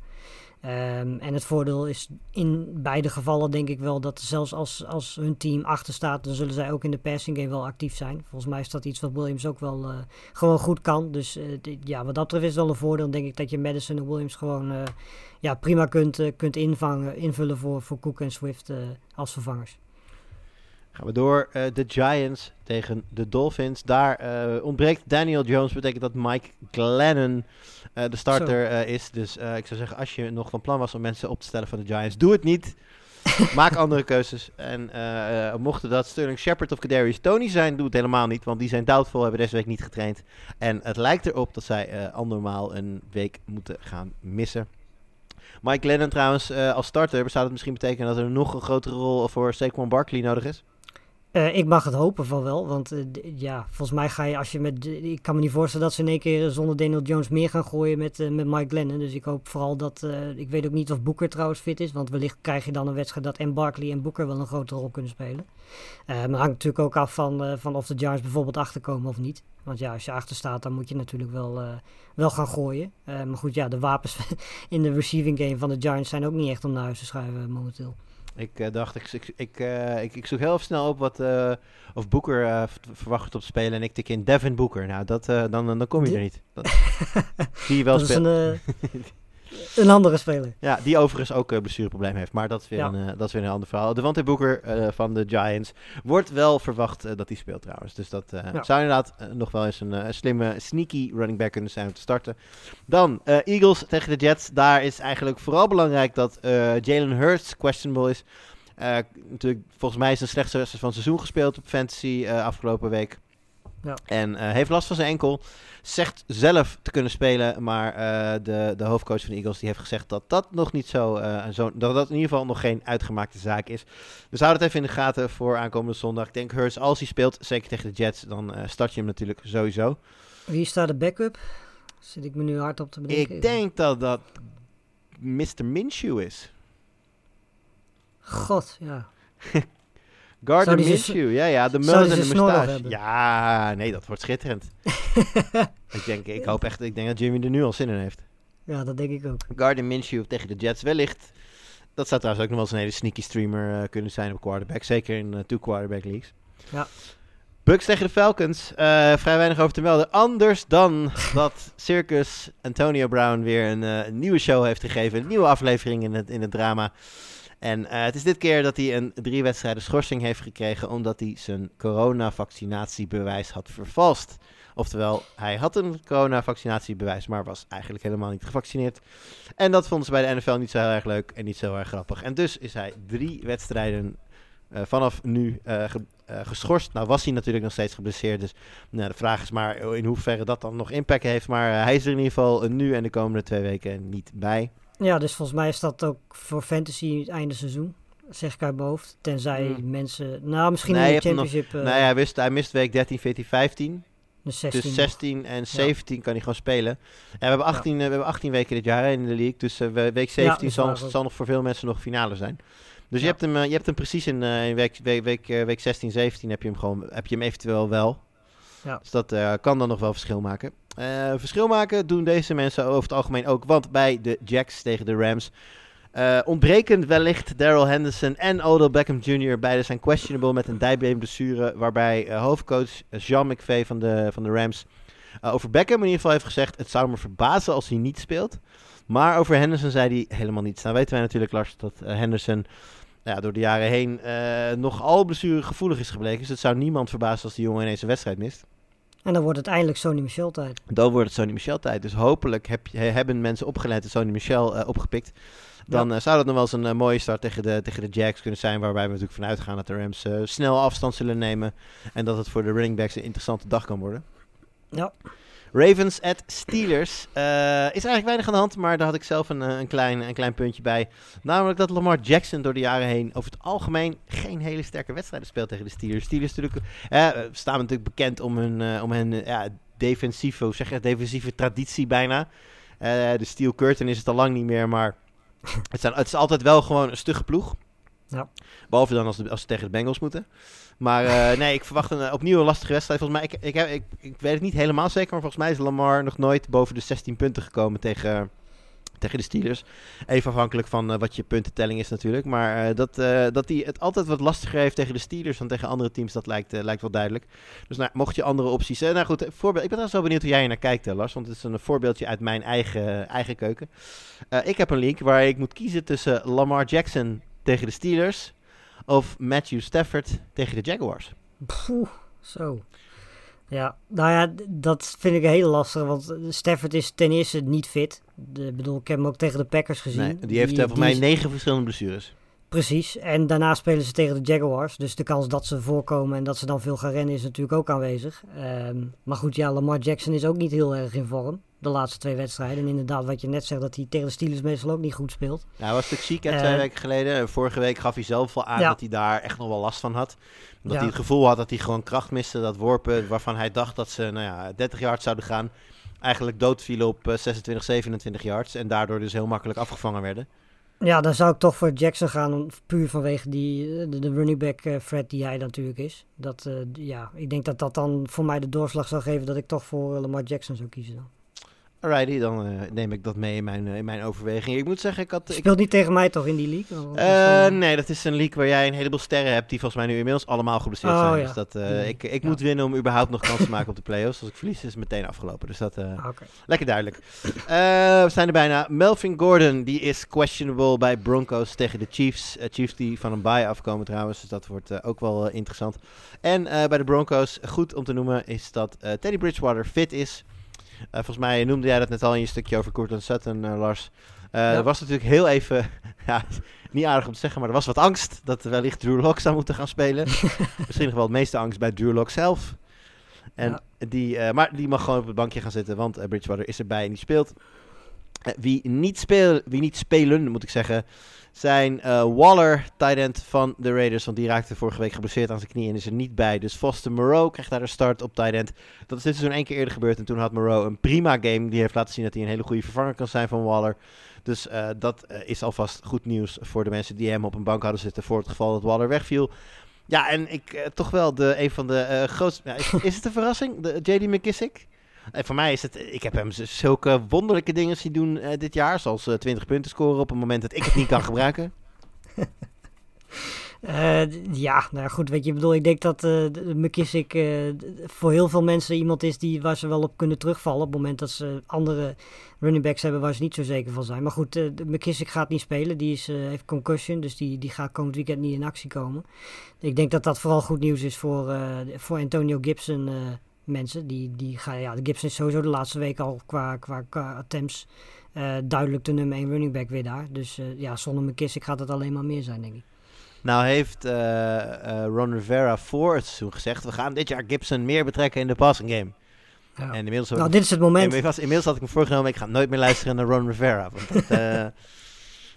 Speaker 2: Ehm, en het voordeel is in beide gevallen denk ik wel dat zelfs als, als hun team achter staat, dan zullen zij ook in de passing game wel actief zijn. Volgens mij is dat iets wat Williams ook wel eh, gewoon goed kan. Dus eh, ja, wat dat betreft is wel een voordeel. Denk ik dat je Madison en Williams gewoon ja, prima kunt, kunt invangen, invullen voor, voor Cook en Swift als vervangers.
Speaker 1: Gaan we door. eh, de Giants tegen de Dolphins. Daar eh, ontbreekt Daniel Jones. Betekent dat Mike Glennon eh, de starter is. Dus ik zou zeggen, als je nog van plan was om mensen op te stellen van de Giants, doe het niet. Maak andere keuzes. En mochten dat Sterling Shepard of Kadarius Tony zijn, doe het helemaal niet. Want die zijn doubtful, hebben deze week niet getraind. En het lijkt erop dat zij eh andermaal een week moeten gaan missen. Mike Glennon trouwens als starter, zou dat misschien betekenen dat er nog een grotere rol voor Saquon Barkley nodig is?
Speaker 2: Eh, ik mag het hopen van wel, want eh, ja, volgens mij ga je als je met... Ik kan me niet voorstellen dat ze in één keer zonder Daniel Jones meer gaan gooien met, eh, met Mike Glennon. Dus ik hoop vooral dat... eh, ik weet ook niet of Booker trouwens fit is, want wellicht krijg je dan een wedstrijd dat en Barkley en Booker wel een grote rol kunnen spelen. Eh, maar hangt natuurlijk ook af van, eh, van of de Giants bijvoorbeeld achterkomen of niet. Want ja, als je achter staat, dan moet je natuurlijk wel, eh, wel gaan gooien. Eh, maar goed, ja, de wapens in de receiving game van de Giants zijn ook niet echt om naar huis te schuiven momenteel.
Speaker 1: Ik eh, dacht, ik, ik, ik, eh, ik, ik zoek heel snel op wat, eh, of Booker v- verwacht op te spelen. En ik tik in Devin Booker. Nou, dat, dan, dan kom je er niet. Dat, die je wel speelt.
Speaker 2: een, eh, andere speler.
Speaker 1: Ja, die overigens ook een blessureprobleem heeft. Maar dat is weer,
Speaker 2: Ja.
Speaker 1: een, eh, dat is weer een ander verhaal. Devante Booker eh, van de Giants wordt wel verwacht eh, dat hij speelt trouwens. Dus dat eh,
Speaker 2: Ja.
Speaker 1: zou inderdaad eh, nog wel eens een eh, slimme, sneaky running back kunnen zijn om te starten. Dan eh, Eagles tegen de Jets. Daar is eigenlijk vooral belangrijk dat eh, Jalen Hurts questionable is. Eh, natuurlijk, volgens mij is het een slechtste wedstrijd van het seizoen gespeeld op Fantasy eh, afgelopen week.
Speaker 2: Ja.
Speaker 1: En eh, heeft last van zijn enkel. Zegt zelf te kunnen spelen, maar eh, de, de hoofdcoach van de Eagles die heeft gezegd dat dat nog niet zo, eh, zo dat dat in ieder geval nog geen uitgemaakte zaak is. Dus houd het even in de gaten voor aankomende zondag. Ik denk Hurts, als hij speelt, zeker tegen de Jets, dan start je hem natuurlijk sowieso.
Speaker 2: Wie staat de backup? Zit ik me nu hard op te bedenken.
Speaker 1: Ik denk dat dat Mr. Minshew is.
Speaker 2: God, ja.
Speaker 1: Gardner
Speaker 2: zijn
Speaker 1: Minshew, ja, ja, de
Speaker 2: die
Speaker 1: en de
Speaker 2: zijn snor nog
Speaker 1: moustache.
Speaker 2: hebben?
Speaker 1: Ja, nee, dat wordt schitterend. ik, denk, ik hoop echt, ik denk dat Jimmy er nu al zin in heeft.
Speaker 2: Ja, dat denk ik ook.
Speaker 1: Gardner Minshew tegen de Jets wellicht. Dat zou trouwens ook nog wel eens een hele sneaky streamer eh, kunnen zijn op quarterback. Zeker in eh, two quarterback leagues.
Speaker 2: Ja.
Speaker 1: Bucks tegen de Falcons. eh, vrij weinig over te melden. Anders dan dat Circus Antonio Brown weer een, eh, een nieuwe show heeft gegeven. Een nieuwe aflevering in het, in het drama. En eh, het is dit keer dat hij een drie wedstrijden schorsing heeft gekregen. Omdat hij zijn coronavaccinatiebewijs had vervalst. Oftewel, hij had een coronavaccinatiebewijs, maar was eigenlijk helemaal niet gevaccineerd. En dat vonden ze bij de NFL niet zo heel erg leuk en niet zo heel erg grappig. En dus is hij drie wedstrijden eh, vanaf nu eh, geschorst. Nou was hij natuurlijk nog steeds geblesseerd, dus nou, de vraag is maar in hoeverre dat dan nog impact heeft. Maar hij is er in ieder geval nu en de komende twee weken niet bij.
Speaker 2: Ja, dus volgens mij is dat ook voor fantasy het einde seizoen. Zeg ik uit mijn hoofd. Tenzij
Speaker 1: Hmm.
Speaker 2: mensen... Nou, misschien
Speaker 1: Nee,
Speaker 2: in de
Speaker 1: hem nog-
Speaker 2: championship... eh,
Speaker 1: nee, hij, wist, hij mist week 13, 14, 15.
Speaker 2: de 16.
Speaker 1: Dus 16 en 17 kan hij gewoon spelen. Ja, we, hebben 18, eh, we hebben 18 weken dit jaar in de league. Dus eh, we- week 17
Speaker 2: dat is
Speaker 1: zal, nog voor veel mensen nog finale zijn. Dus je,
Speaker 2: Ja.
Speaker 1: hebt hem, eh, je hebt hem precies in, eh, in week, week, week, eh, week 16, 17 heb je hem, gewoon, heb je hem eventueel wel.
Speaker 2: Ja.
Speaker 1: Dus dat eh, kan dan nog wel verschil maken. Eh, verschil maken doen deze mensen over het algemeen ook. Want bij de Jacks tegen de Rams eh, ontbreken wellicht Daryl Henderson en Odell Beckham Jr. Beide zijn questionable met een dijbeenblessure. Waarbij hoofdcoach Jean McVay van de, van de Rams over Beckham in ieder geval heeft gezegd... het zou me verbazen als hij niet speelt. Maar over Henderson zei hij helemaal niets. Nou weten wij natuurlijk, Lars, dat Henderson ja, door de jaren heen eh nogal blessuregevoelig is gebleken. Dus het zou niemand verbazen als die jongen ineens een wedstrijd mist.
Speaker 2: En dan wordt het eindelijk Sony Michel tijd.
Speaker 1: Dan wordt het Sony Michel tijd. Dus hopelijk heb je, hebben mensen opgeleid en Sony Michel eh, opgepikt. Dan eh, zou dat nog wel eens een eh, mooie start tegen de, tegen de Jacks kunnen zijn. Waarbij we natuurlijk vanuit gaan dat de Rams snel afstand zullen nemen. En dat het voor de running backs een interessante dag kan worden.
Speaker 2: Ja.
Speaker 1: Ravens at Steelers. Eh, is eigenlijk weinig aan de hand, maar daar had ik zelf een, eh, een, klein, een klein puntje bij. Namelijk dat Lamar Jackson door de jaren heen over het algemeen geen hele sterke wedstrijden speelt tegen de Steelers. Steelers natuurlijk, eh, staan natuurlijk bekend om hun, om hun ja, defensieve, zeg je, defensieve traditie bijna. De Steel Curtain is het al lang niet meer, maar het, zijn, het is altijd wel gewoon een stugge ploeg.
Speaker 2: Ja.
Speaker 1: Behalve dan als, de, als ze tegen de Bengals moeten. Maar eh, nee, ik verwacht een, eh, opnieuw een lastige wedstrijd. Volgens mij, ik, ik, ik, ik weet het niet helemaal zeker, maar volgens mij is Lamar nog nooit boven de 16 punten gekomen tegen, Tegen de Steelers. Even afhankelijk van eh, wat je puntentelling is natuurlijk. Maar dat, dat hij het altijd wat lastiger heeft tegen de Steelers dan tegen andere teams, dat lijkt, lijkt wel duidelijk. Dus nou, mocht je andere opties... nou goed, voorbeeld, ik ben trouwens wel benieuwd hoe jij naar kijkt, Lars. Want het is een voorbeeldje uit mijn eigen, eigen keuken. Ik heb een link waar ik moet kiezen tussen Lamar Jackson tegen de Steelers... of Matthew Stafford tegen de Jaguars.
Speaker 2: Poeh, zo. Ja, nou ja, dat vind ik heel lastig, want eh, Stafford is ten eerste niet fit. Ik bedoel, ik heb hem ook tegen de Packers gezien.
Speaker 1: Nee, die heeft eh, volgens mij negen verschillende blessures.
Speaker 2: Precies, en daarna spelen ze tegen de Jaguars. Dus de kans dat ze voorkomen en dat ze dan veel gaan rennen is natuurlijk ook aanwezig. Ehm, maar goed, ja, Lamar Jackson is ook niet heel erg in vorm. De laatste twee wedstrijden. En inderdaad, wat je net zegt, dat hij tegen de Steelers meestal ook niet goed speelt.
Speaker 1: Nou, hij was natuurlijk ziek hè,
Speaker 2: Eh,
Speaker 1: twee weken geleden. En Vorige week gaf hij zelf al aan
Speaker 2: Ja.
Speaker 1: dat hij daar echt nog wel last van had. Dat
Speaker 2: Ja.
Speaker 1: hij het gevoel had dat hij gewoon kracht miste. Dat worpen waarvan hij dacht dat ze nou ja, 30 yards zouden gaan. Eigenlijk doodvielen op eh, 26, 27 yards. En daardoor dus heel makkelijk afgevangen werden.
Speaker 2: Ja, dan zou ik toch voor Jackson gaan, puur vanwege die, eh, de, de running back eh, threat die hij natuurlijk is. Dat, eh, ja, ik denk dat dat dan voor mij de doorslag zou geven dat ik toch voor eh, Lamar Jackson zou kiezen. Dan.
Speaker 1: Alrighty, dan eh, neem ik dat mee in mijn, eh, in mijn overweging. Ik moet zeggen, ik had... Ik,
Speaker 2: Speelt niet tegen mij toch in die league? Of
Speaker 1: Eh, nee, dat is een league waar jij een heleboel sterren hebt die volgens mij nu inmiddels allemaal geblesseerd
Speaker 2: Oh,
Speaker 1: zijn.
Speaker 2: ja.
Speaker 1: Dus dat,
Speaker 2: Ja.
Speaker 1: ik, ik
Speaker 2: Ja.
Speaker 1: moet winnen om überhaupt nog kans te maken op de playoffs. Als ik verlies is het meteen afgelopen. Dus dat...
Speaker 2: Ah, Oké.
Speaker 1: Lekker duidelijk. We zijn er bijna. Melvin Gordon, die is questionable bij Broncos tegen de Chiefs. Chiefs die van een bye afkomen trouwens, dus dat wordt ook wel interessant. En bij de Broncos, goed om te noemen, is dat Teddy Bridgewater fit is. Eh, volgens mij noemde jij dat net al in je stukje over Courtland Sutton, eh, Lars. Eh,
Speaker 2: Ja.
Speaker 1: Er was natuurlijk heel even, ja, niet aardig om te zeggen, maar er was wat angst dat wellicht Drew Lock zou moeten gaan spelen. Misschien nog wel het meeste angst bij Drew Lock zelf. En
Speaker 2: Ja.
Speaker 1: die, maar die mag gewoon op het bankje gaan zitten, want eh, Bridgewater is erbij en die speelt. Wie, niet speel, wie niet spelen, moet ik zeggen, zijn eh, Waller, tight end van de Raiders. Want die raakte vorige week geblesseerd aan zijn knie en is er niet bij. Dus Foster Moreau krijgt daar de start op tight end. Dat is dit seizoen één keer eerder gebeurd. En toen had Moreau een prima game. Die heeft laten zien dat hij een hele goede vervanger kan zijn van Waller. Dus eh, dat eh, is alvast goed nieuws voor de mensen die hem op een bank hadden zitten voor het geval dat Waller wegviel. Ja, en ik toch wel de, een van de grootste... Is, is het een verrassing? De, J.D. McKissick? En voor mij is het... Ik heb hem zulke wonderlijke dingen zien doen eh, dit jaar. Zoals eh, 20 punten scoren op een moment dat ik het niet kan gebruiken.
Speaker 2: Eh, ja, nou goed, weet je, ik bedoel, ik denk dat eh, de McKissick eh, voor heel veel mensen iemand is die, waar ze wel op kunnen terugvallen op het moment dat ze andere running backs hebben waar ze niet zo zeker van zijn. Maar goed, eh, McKissick gaat niet spelen, die is, eh, heeft concussion, dus die, die gaat komend weekend niet in actie komen. Ik denk dat dat vooral goed nieuws is voor, eh, voor Antonio Gibson eh, mensen. Die, die gaan, ja, de Gibson is sowieso de laatste week al qua, qua, qua attempts eh, duidelijk de nummer 1 running back weer daar. Dus eh, ja, zonder McKissick gaat het alleen maar meer zijn, denk ik.
Speaker 1: Nou heeft eh, Ron Rivera voor het seizoen gezegd... we gaan dit jaar Gibson meer betrekken in de passing game.
Speaker 2: Ja.
Speaker 1: En inmiddels...
Speaker 2: Nou, dit is het moment.
Speaker 1: Inmiddels, inmiddels had ik me voorgenomen... ik ga nooit meer luisteren naar Ron Rivera. Want dat,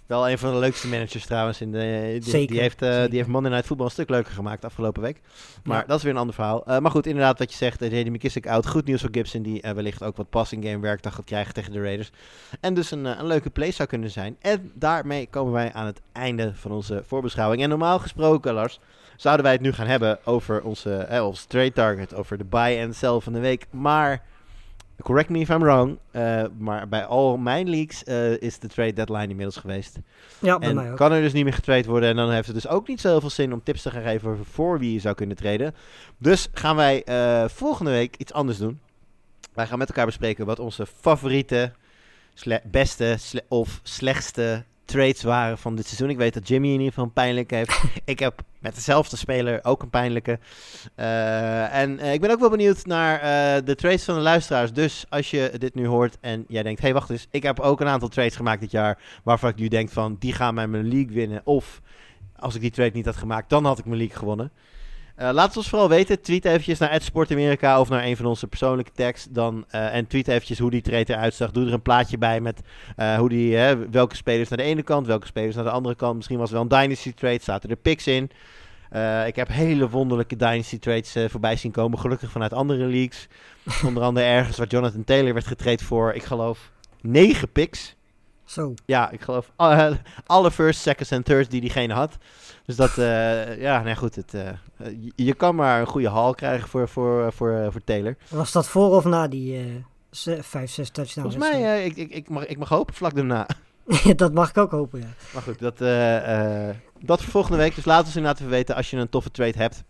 Speaker 1: wel een van de leukste managers trouwens. In de, die,
Speaker 2: Zeker,
Speaker 1: Die heeft, eh,
Speaker 2: zeker.
Speaker 1: die heeft Monday Night Football een stuk leuker gemaakt afgelopen week. Maar
Speaker 2: Ja.
Speaker 1: dat is weer een ander verhaal. Eh, maar goed, inderdaad wat je zegt. Uh, J.D. McKissick out. Goed nieuws voor Gibson. Die eh, wellicht ook wat passing game werkdag gaat krijgen tegen de Raiders. En dus een, eh, een leuke play zou kunnen zijn. En daarmee komen wij aan het einde van onze voorbeschouwing. En normaal gesproken, Lars... Zouden wij het nu gaan hebben over onze, eh, ons trade target, over de buy en sell van de week. Maar correct me if I'm wrong, eh, maar bij al mijn leaks eh, is de trade deadline inmiddels geweest.
Speaker 2: Ja, bij mij
Speaker 1: En
Speaker 2: ook.
Speaker 1: kan er dus niet meer getrade worden. En dan heeft het dus ook niet zoveel zin om tips te gaan geven voor wie je zou kunnen traden. Dus gaan wij eh, volgende week iets anders doen. Wij gaan met elkaar bespreken wat onze favoriete, sle- beste sle- of slechtste trades waren van dit seizoen. Ik weet dat Jimmy in ieder geval een pijnlijke heeft. ik heb met dezelfde speler ook een pijnlijke. Eh, en eh, ik ben ook wel benieuwd naar eh, de trades van de luisteraars. Dus als je dit nu hoort en jij denkt... hey, wacht eens, ik heb ook een aantal trades gemaakt dit jaar... waarvan ik nu denk van, die gaan mij mijn league winnen. Of als ik die trade niet had gemaakt, dan had ik mijn league gewonnen. Eh, laat het ons vooral weten. Tweet eventjes naar @sportamerika of naar een van onze persoonlijke tags. Dan, eh, en tweet eventjes hoe die trade eruit zag. Doe er een plaatje bij met eh, hoe die, hè, welke spelers naar de ene kant, welke spelers naar de andere kant. Misschien was het wel een Dynasty trade, zaten er picks in. Ik heb hele wonderlijke Dynasty trades voorbij zien komen. Gelukkig vanuit andere leagues. Onder andere ergens waar Jonathan Taylor werd getraind voor, ik geloof, negen picks.
Speaker 2: Zo.
Speaker 1: Ja, ik geloof alle, alle first, seconds en thirds die diegene had. Dus dat, eh, ja, nee goed. Het, eh, je, je kan maar een goede haul krijgen voor, voor, voor, eh, voor Taylor.
Speaker 2: Was dat voor of na die eh ze- vijf, zes touchdowns.
Speaker 1: Volgens mij, ik, ik, ik, mag, ik mag hopen vlak daarna.
Speaker 2: dat mag ik ook hopen, ja.
Speaker 1: Maar goed, dat, dat voor volgende week. Dus laat ons inderdaad even weten als je een toffe trade hebt.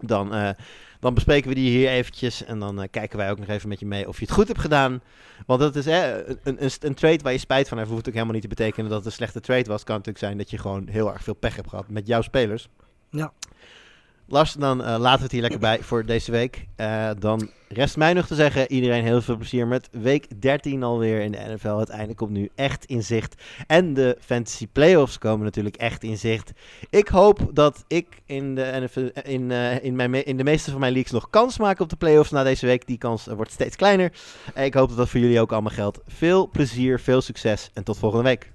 Speaker 1: Dan, dan bespreken we die hier eventjes. En dan eh, kijken wij ook nog even met je mee of je het goed hebt gedaan. Want dat is een, een, een trade waar je spijt van hebt. Hoeft ook helemaal niet te betekenen dat het een slechte trade was. kan natuurlijk zijn dat je gewoon heel erg veel pech hebt gehad met jouw spelers.
Speaker 2: Ja.
Speaker 1: Lars, dan eh, laten we het hier lekker bij voor deze week. Eh, dan rest mij nog te zeggen, iedereen heel veel plezier met week 13 alweer in de NFL. Het einde komt nu echt in zicht. En de fantasy playoffs komen natuurlijk echt in zicht. Ik hoop dat ik in de, NFL, in, eh, in, mijn, me- in de meeste van mijn leagues nog kans maak op de playoffs na deze week. Die kans wordt steeds kleiner. Ik hoop dat dat voor jullie ook allemaal geldt. Veel plezier, veel succes en tot volgende week.